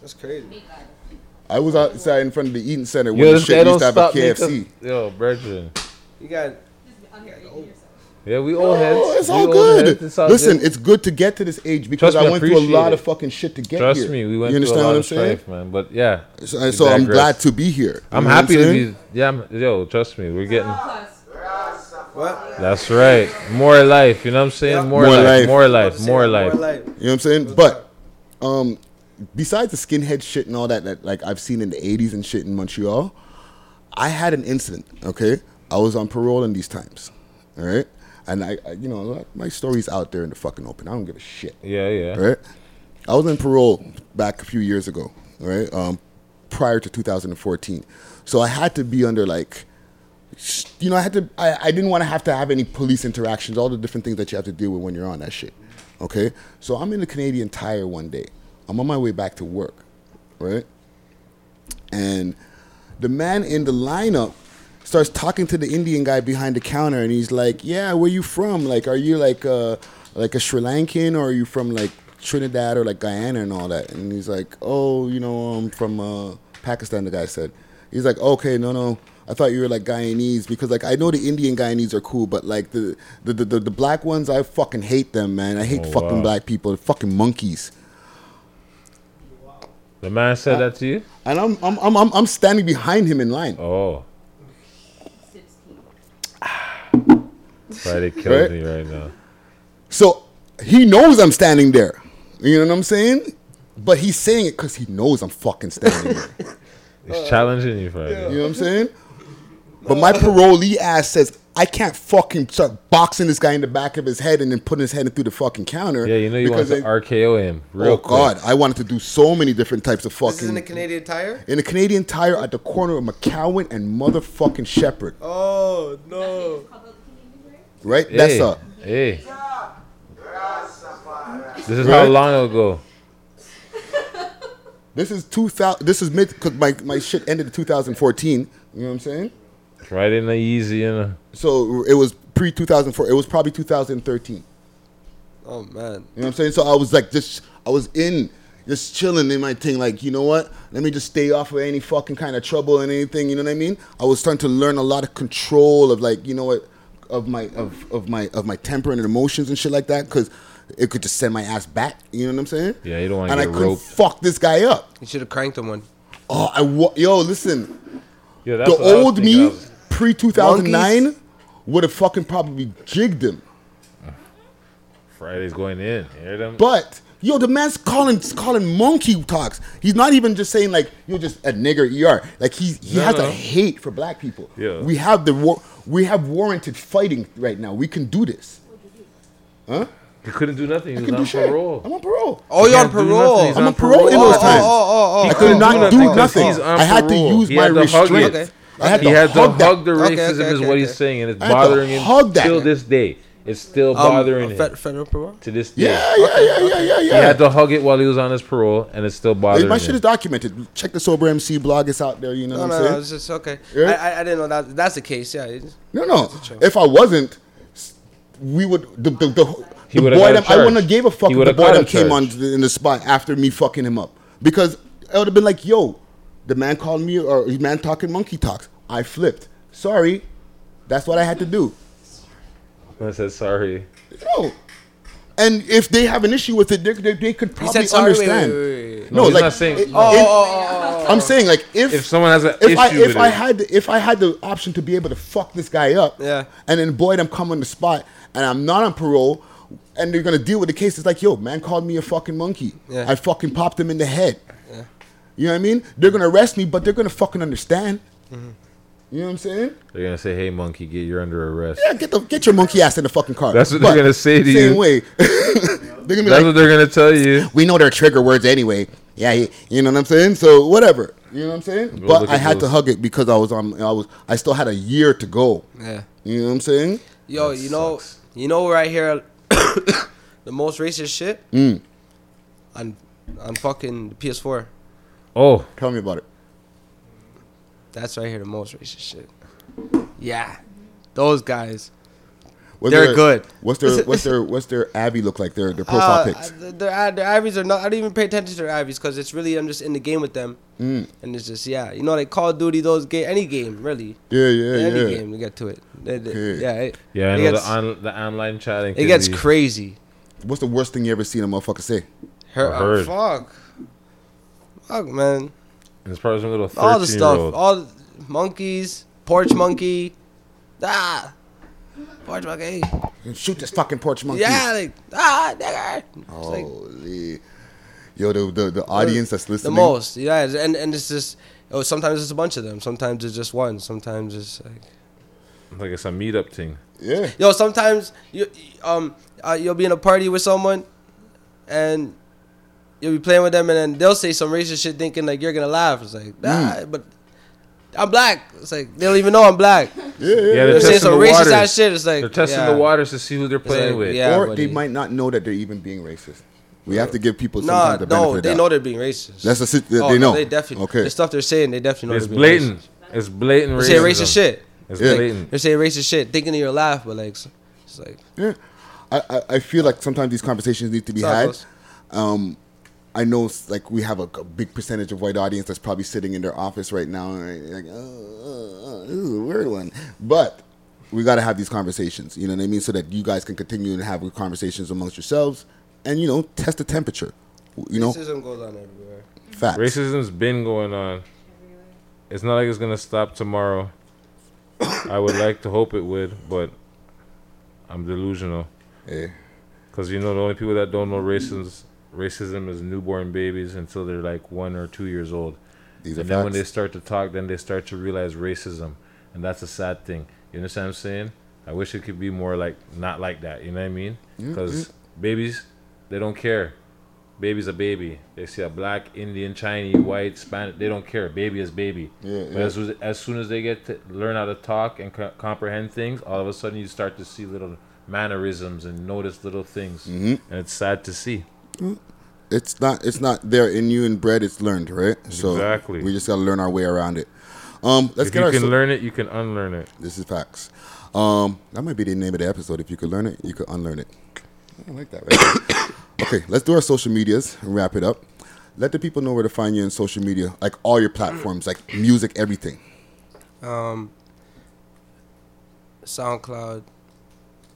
That's crazy. I was outside in front of the Eaton Center when Yo, the this shit guy used to have a stop making KFC. us- Yo, Virgin. You got. Yeah, we old heads. Oh, it's all old good. It's all Listen, good. it's good to get to this age because Trust me, I went through a lot it. of fucking shit to get Trust here. me, we went you understand through a lot what I'm of strife, man. But yeah, So, so I'm digress. glad to be here. I'm You know what happy to be. Yeah, I'm, yo, trust me, we're getting. What? That's right. More life. You know what I'm saying? Yeah. More, More life, life. More life. Say More more life. life. You know what I'm saying? But um, besides the skinhead shit and all that that like I've seen in the 80s and shit in Montreal, I had an incident. Okay, I was on parole in these times. All right, and I, I you know my story's out there in the fucking open. I don't give a shit. Yeah, yeah. Right. I was in parole back a few years ago. right? Um, prior to 2014, so I had to be under like, you know, I had to. I, I didn't want to have to have any police interactions, all the different things that you have to deal with when you're on that shit. Okay, so I'm in the Canadian Tire one day. I'm on my way back to work, right? And the man in the lineup starts talking to the Indian guy behind the counter, and he's like, "Yeah, where you from? Like, are you like uh like a Sri Lankan, or are you from like Trinidad or like Guyana and all that?" And he's like, "Oh, you know, I'm from uh, Pakistan." The guy said, "He's like, okay, no, no." I thought you were like Guyanese because like I know the Indian Guyanese are cool, but like the the, the, the, the black ones, I fucking hate them, man. I hate Oh, fucking wow. black people. They're fucking monkeys. The man said that to you? And I'm I'm I'm I'm, I'm standing behind him in line. Oh. Friday kills Right? me right now. So he knows I'm standing there. You know what I'm saying? But he's saying it because he knows I'm fucking standing there. He's challenging you, Friday. You know what I'm saying? But my parolee ass says I can't fucking start boxing this guy in the back of his head and then putting his head through the fucking counter. Yeah, you know you want because to I- RKO him. Real oh quick. God, I wanted to do so many different types of This fucking is in the Canadian Tire. in a Canadian Tire at the corner of McCowan and motherfucking Sheppard. Oh no! Right? Hey, That's uh Hey. This is how long ago? This is two thousand. This is mid because my my shit ended in 2014. You know what I'm saying? Right in the easy and the So it was pre 2004. It was probably 2013. Oh man! You know what I'm saying? So I was like, just I was in, just chilling in my thing. Like, you know what? Let me just stay off of any fucking kind of trouble and anything. You know what I mean? I was starting to learn a lot of control of like, you know what, of my of of my of my temper and emotions and shit like that. Because it could just send my ass back. You know what I'm saying? Yeah, you don't want to. And to I get couldn't roped. fuck this guy up. You should have cranked him one. Oh, I wa- yo, listen. Yeah, that's the what old me was- pre 2009 would have fucking probably jigged him. Friday's going in. Hear them? But yo, the man's calling calling monkey talks. He's not even just saying like you're just a nigger er. Like he he No, has no. a hate for black people. Yeah. We have the war. We have warranted fighting right now. We can do this. Huh? He couldn't do nothing. He I was can on do shit. parole. I'm on parole. Oh, you're on can't do parole. He's I'm on on parole in parole. those times. Oh, oh, oh, oh, oh. He I couldn't could not do do nothing 'cause nothing. he's on I had to parole. use He my had to hug restraint. it. I had he to had to hug that. hug the Okay, racism, okay, is okay, what he's okay. saying, and it's I had to bothering him hug that. till this day. It's still Um, bothering him federal parole. to this day. Yeah, yeah, yeah, yeah, yeah, He had to hug it while he was on his parole, and it's still bothering my him. shit is documented. Check the sober MC blog. It's out there. You know No, what no, I'm no. saying? It's just okay. Yeah. I, I, I didn't know that. That's the case. Yeah. it's- No, no. That's. If I wasn't, we would the the the, He the boy them, I wouldn't have gave a fuck He if the boy them came on the, in the spot after me fucking him up because I would have been like, yo, the man called me or his man talking monkey talks. I flipped. Sorry, that's what I had to do. I said sorry. No. And if they have an issue with it, they, they, they could He probably said sorry. Wait, wait, understand. wait, wait. No, No, he's like not saying- it- no. it- Oh, oh, oh, oh, I'm saying like if If someone has an if I issue if with I it, had the, if I had the option to be able to fuck this guy up, Yeah. and then boy, them come on the spot, and I'm not on parole, and they're gonna deal with the case. It's like, yo, man called me a fucking monkey. Yeah. I fucking popped him in the head. You know what I mean? They're gonna arrest me, but they're gonna fucking understand. Mm-hmm. You know what I'm saying? they're gonna say, "Hey, monkey, get you're under arrest." Yeah, get the get your monkey ass in the fucking car. That's what they're gonna say to same you. Same way. they're gonna be That's like, what they're gonna tell you. we know their trigger words anyway. Yeah, you you know what I'm saying. So whatever, you know what I'm saying. Go but I at had to hug it because I was on. I was. I still had a year to go. Yeah. You know what I'm saying? Yo, you know, you know right here, the most racist shit Mm. on on fucking the PS4. Oh, Tell me about it. That's where I hear the most racist shit. Yeah, those guys. What's They're their- good. What's their What's their What's their Abby look like? Their Their profile Uh, pics. uh, their their Ivies are not. I don't even pay attention to their Ivies because it's really I'm just in the game with them, Mm. and it's just yeah, you know, like Call of Duty, those game, any game really. Yeah, yeah, any yeah. Any game to get to it. They- they- Okay. Yeah, it, yeah, I know gets, the on the online chatting. it gets be- crazy. What's the worst thing you ever seen a motherfucker say? Her, heard. oh, fuck, fuck, man. It's probably some little all the stuff, year old. all the monkeys, porch monkey, ah, porch monkey. Shoot this fucking porch monkey. Yeah, like ah, nigger. It's like Holy. Yo, the, the the audience that's listening. the most, yeah, and and it's just oh, sometimes it's a bunch of them, sometimes it's just one, sometimes it's like Like it's a meetup thing. Yeah. yo, sometimes you um uh, you'll be in a party with someone, and you'll be playing with them, and then they'll say some racist shit, thinking like you're gonna laugh. It's like, nah, but I'm black. It's like they don't even know I'm black. Yeah, Yeah, They're they're saying some the racist waters. ass shit. It's like they're testing yeah. the waters to see who they're playing like, with. yeah, or but they might not know that they're even being racist. We have to give people Nah, sometimes the benefit no, they doubt. know they're being racist. That's the sit- they Oh, no, know. They definitely. Okay. The stuff they're saying, they definitely know. It's they're being blatant. Racist. It's blatant They say racism. racist shit. It's Yeah. blatant. They're saying racist shit, thinking that you'll laugh, but like, it's it's like Yeah, I, I, I feel like sometimes these conversations need to be It's had. close. Um, I know, like we have a, a big percentage of white audience that's probably sitting in their office right now, and like, oh, oh, oh, this is a weird one. But we got to have these conversations. You know what I mean, so that you guys can continue to have conversations amongst yourselves, and you know, test the temperature. You know, racism goes on everywhere. facts. Racism's been going on. It's not like it's gonna stop tomorrow. I would like to hope it would, but I'm delusional. Yeah. Cause you know the only people that don't know racism racism is newborn babies until they're like one or two years old. These and then when they start to talk, then they start to realize racism, and that's a sad thing. You understand what I'm saying? I wish it could be more like not like that. You know what I mean? Because yeah. babies, they don't care. Baby's a baby. They see a black, Indian, Chinese, white, Spanish. They don't care. Baby is baby. Yeah, but yeah. As, as soon as they get to learn how to talk and co- comprehend things, all of a sudden you start to see little mannerisms and notice little things, Mhm. and it's sad to see. It's not it's not there in you and bred. It's learned, right? So Exactly. we just got to learn our way around it. Um, let's if get you our can so- learn it, you can unlearn it. This is facts. Um, that might be the name of the episode. If you could learn it, you could unlearn it. I like that. Right? okay, let's do our social medias and wrap it up. Let the people know where to find you on social media, like all your platforms, like music, everything. Um, SoundCloud,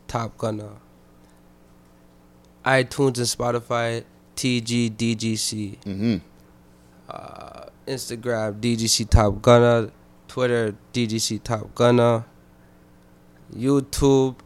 Top Gunner, iTunes and Spotify, TGDGC. Mm-hmm. Uh, Instagram, DGC Top Gunner. Twitter, DGC Top Gunner. YouTube.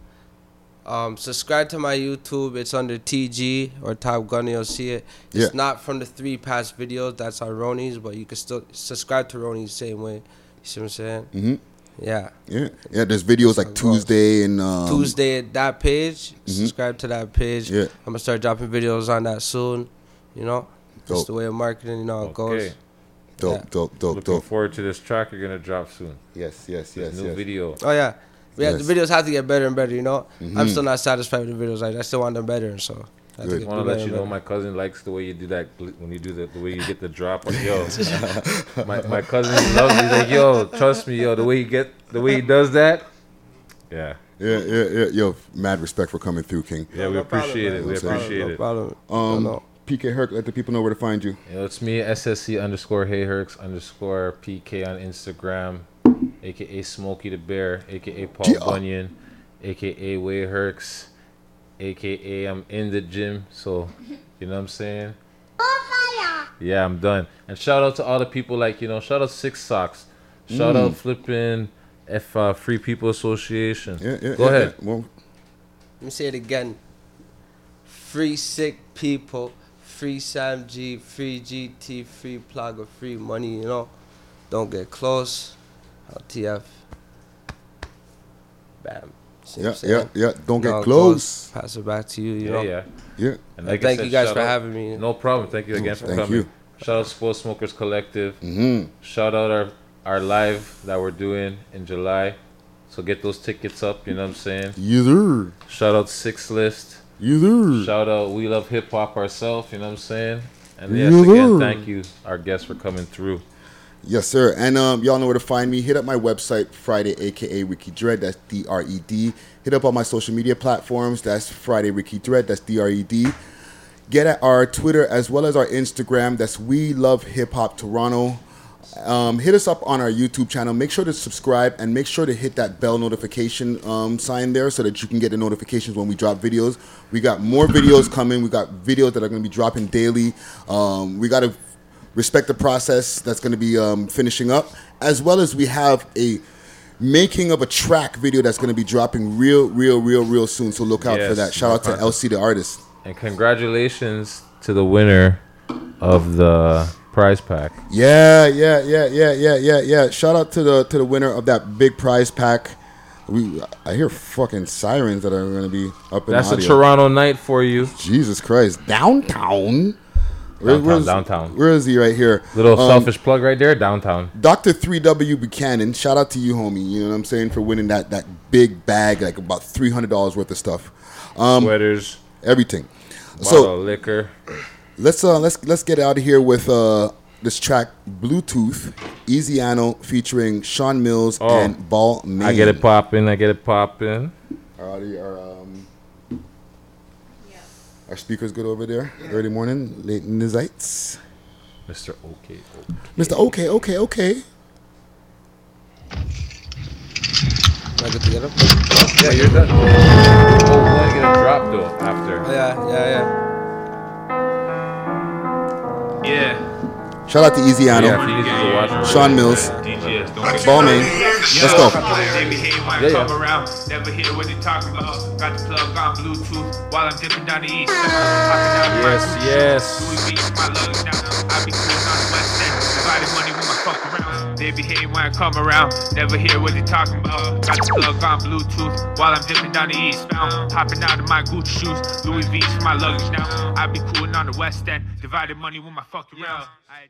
Um, subscribe to my YouTube. It's under TG or Top Gunner. You'll see it. It's Yeah. not from the three past videos. That's on Roni's, but you can still subscribe to Roni's same way. You see what I'm saying? Mm-hmm. Yeah. Yeah, yeah. There's videos like Tuesday and um, Tuesday at that page. Mhm. Subscribe to that page. Yeah. I'm gonna start dropping videos on that soon. You know, Dope. that's the way of marketing. You know how it Okay. goes. Dope, Yeah. dope, dope, Looking dope. forward to this track you're gonna drop soon. Yes, yes, yes, New yes. video. Oh yeah, yeah. Yes. The videos have to get better and better. You know, I'm Mhm. still not satisfied with the videos. Like I still want them better. So I have to I get want to let you know my cousin likes the way you do that when you do that the way you get the drop. Like, yo, my my cousin loves. He's like, yo, trust me, yo, the way you get the way he does that. Yeah. Yeah, yeah, yeah. Yo, mad respect for coming through, King. Yeah, we appreciate it. We appreciate it. Um, PK Herc, let the people know where to find you. Yo, it's me, SSC underscore Hayherks underscore PK on Instagram, aka Smokey the Bear, aka Paul Yeah. Bunyan, aka Way Herks, aka I'm in the gym. So, you know what I'm saying? Yeah, I'm done. And shout out to all the people like you know, shout out Six Socks, shout Mm. out Flipping F uh, Free People Association. Yeah, yeah. Go yeah, ahead. yeah. Well, Let me say it again. Free sick people, free Sam G, free GT, free Plaga, free money. You know, don't get close. LTF. Bam. See Yeah, yeah, yeah. Don't get how it close. Pass it back to you. You Yeah, know. yeah. Yeah. And And thank said, you guys for out- having me. No problem. Thank you again for Thank coming. you. Shout out Sports Smokers Collective. Mhm. Shout out our our live that we're doing in July. So get those tickets up. You know what I'm saying? Yes, sir. Shout out Six List. Yes, sir. Shout out We Love Hip Hop ourselves. You know what I'm saying? And yes, Yes, again, thank you, our guests, for coming through. Yes, sir. And um, y'all know where to find me. Hit up my website, Friday, aka Ricky Dread. That's D R E D. Hit up all my social media platforms. That's Friday Ricky Dread. That's D R E D. Get at our Twitter as well as our Instagram. That's We Love Hip Hop Toronto. Um, hit us up on our YouTube channel. Make sure to subscribe and make sure to hit that bell notification um, sign there so that you can get the notifications when we drop videos. We got more videos coming. We got videos that are going to be dropping daily. Um, we got to respect the process that's going to be um, finishing up, as well as we have a making of a track video that's going to be dropping real, real, real, real soon. So look out for that. Shout out to LC the artist. And congratulations to the winner of the prize pack. Yeah, yeah, yeah, yeah, yeah, yeah, yeah. Shout out to the to the winner of that big prize pack. We I hear fucking sirens that are going to be up in That's the a. Toronto night for you. Jesus Christ, downtown. Downtown, where's- downtown. Where is he right here? Little Um, selfish plug right there, downtown. Dr. 3W Buchanan, shout out to you, homie. You know what I'm saying for winning that that big bag, like about three hundred dollars worth of stuff, um, Sweaters, everything. So liquor. let's uh let's let's get out of here with uh this track Bluetooth Easyano featuring Sean Mills Oh, and Ball Main. I get it popping. I get it popping. Our audio, our um, our speakers good over there. Early morning, late in the nights. Mr. OK. Mr. Okay, okay, okay. Am I good to get up? Yeah, you're done. Oh, we want to get a drop though after. Yeah, yeah, yeah. Yeah. Shout out to Easyano, Yeah, he needs to watch. Sean Mills, Ball Main. Let's go. Yeah, yeah. around, never hear what they talking about. Got the plug on Bluetooth while I'm dipping down the east. Yes, yes. Louis V, my luggage now. I be cruising on the west end, dividing money with my fuck around. They be hating when I come around, never hear what they talking about. Got the plug on Bluetooth while I'm dipping down the eastbound. Hopping out of my Gucci shoes, Louis V's for my luggage now. I be cooling on the west end, dividing money with my fuck around. I-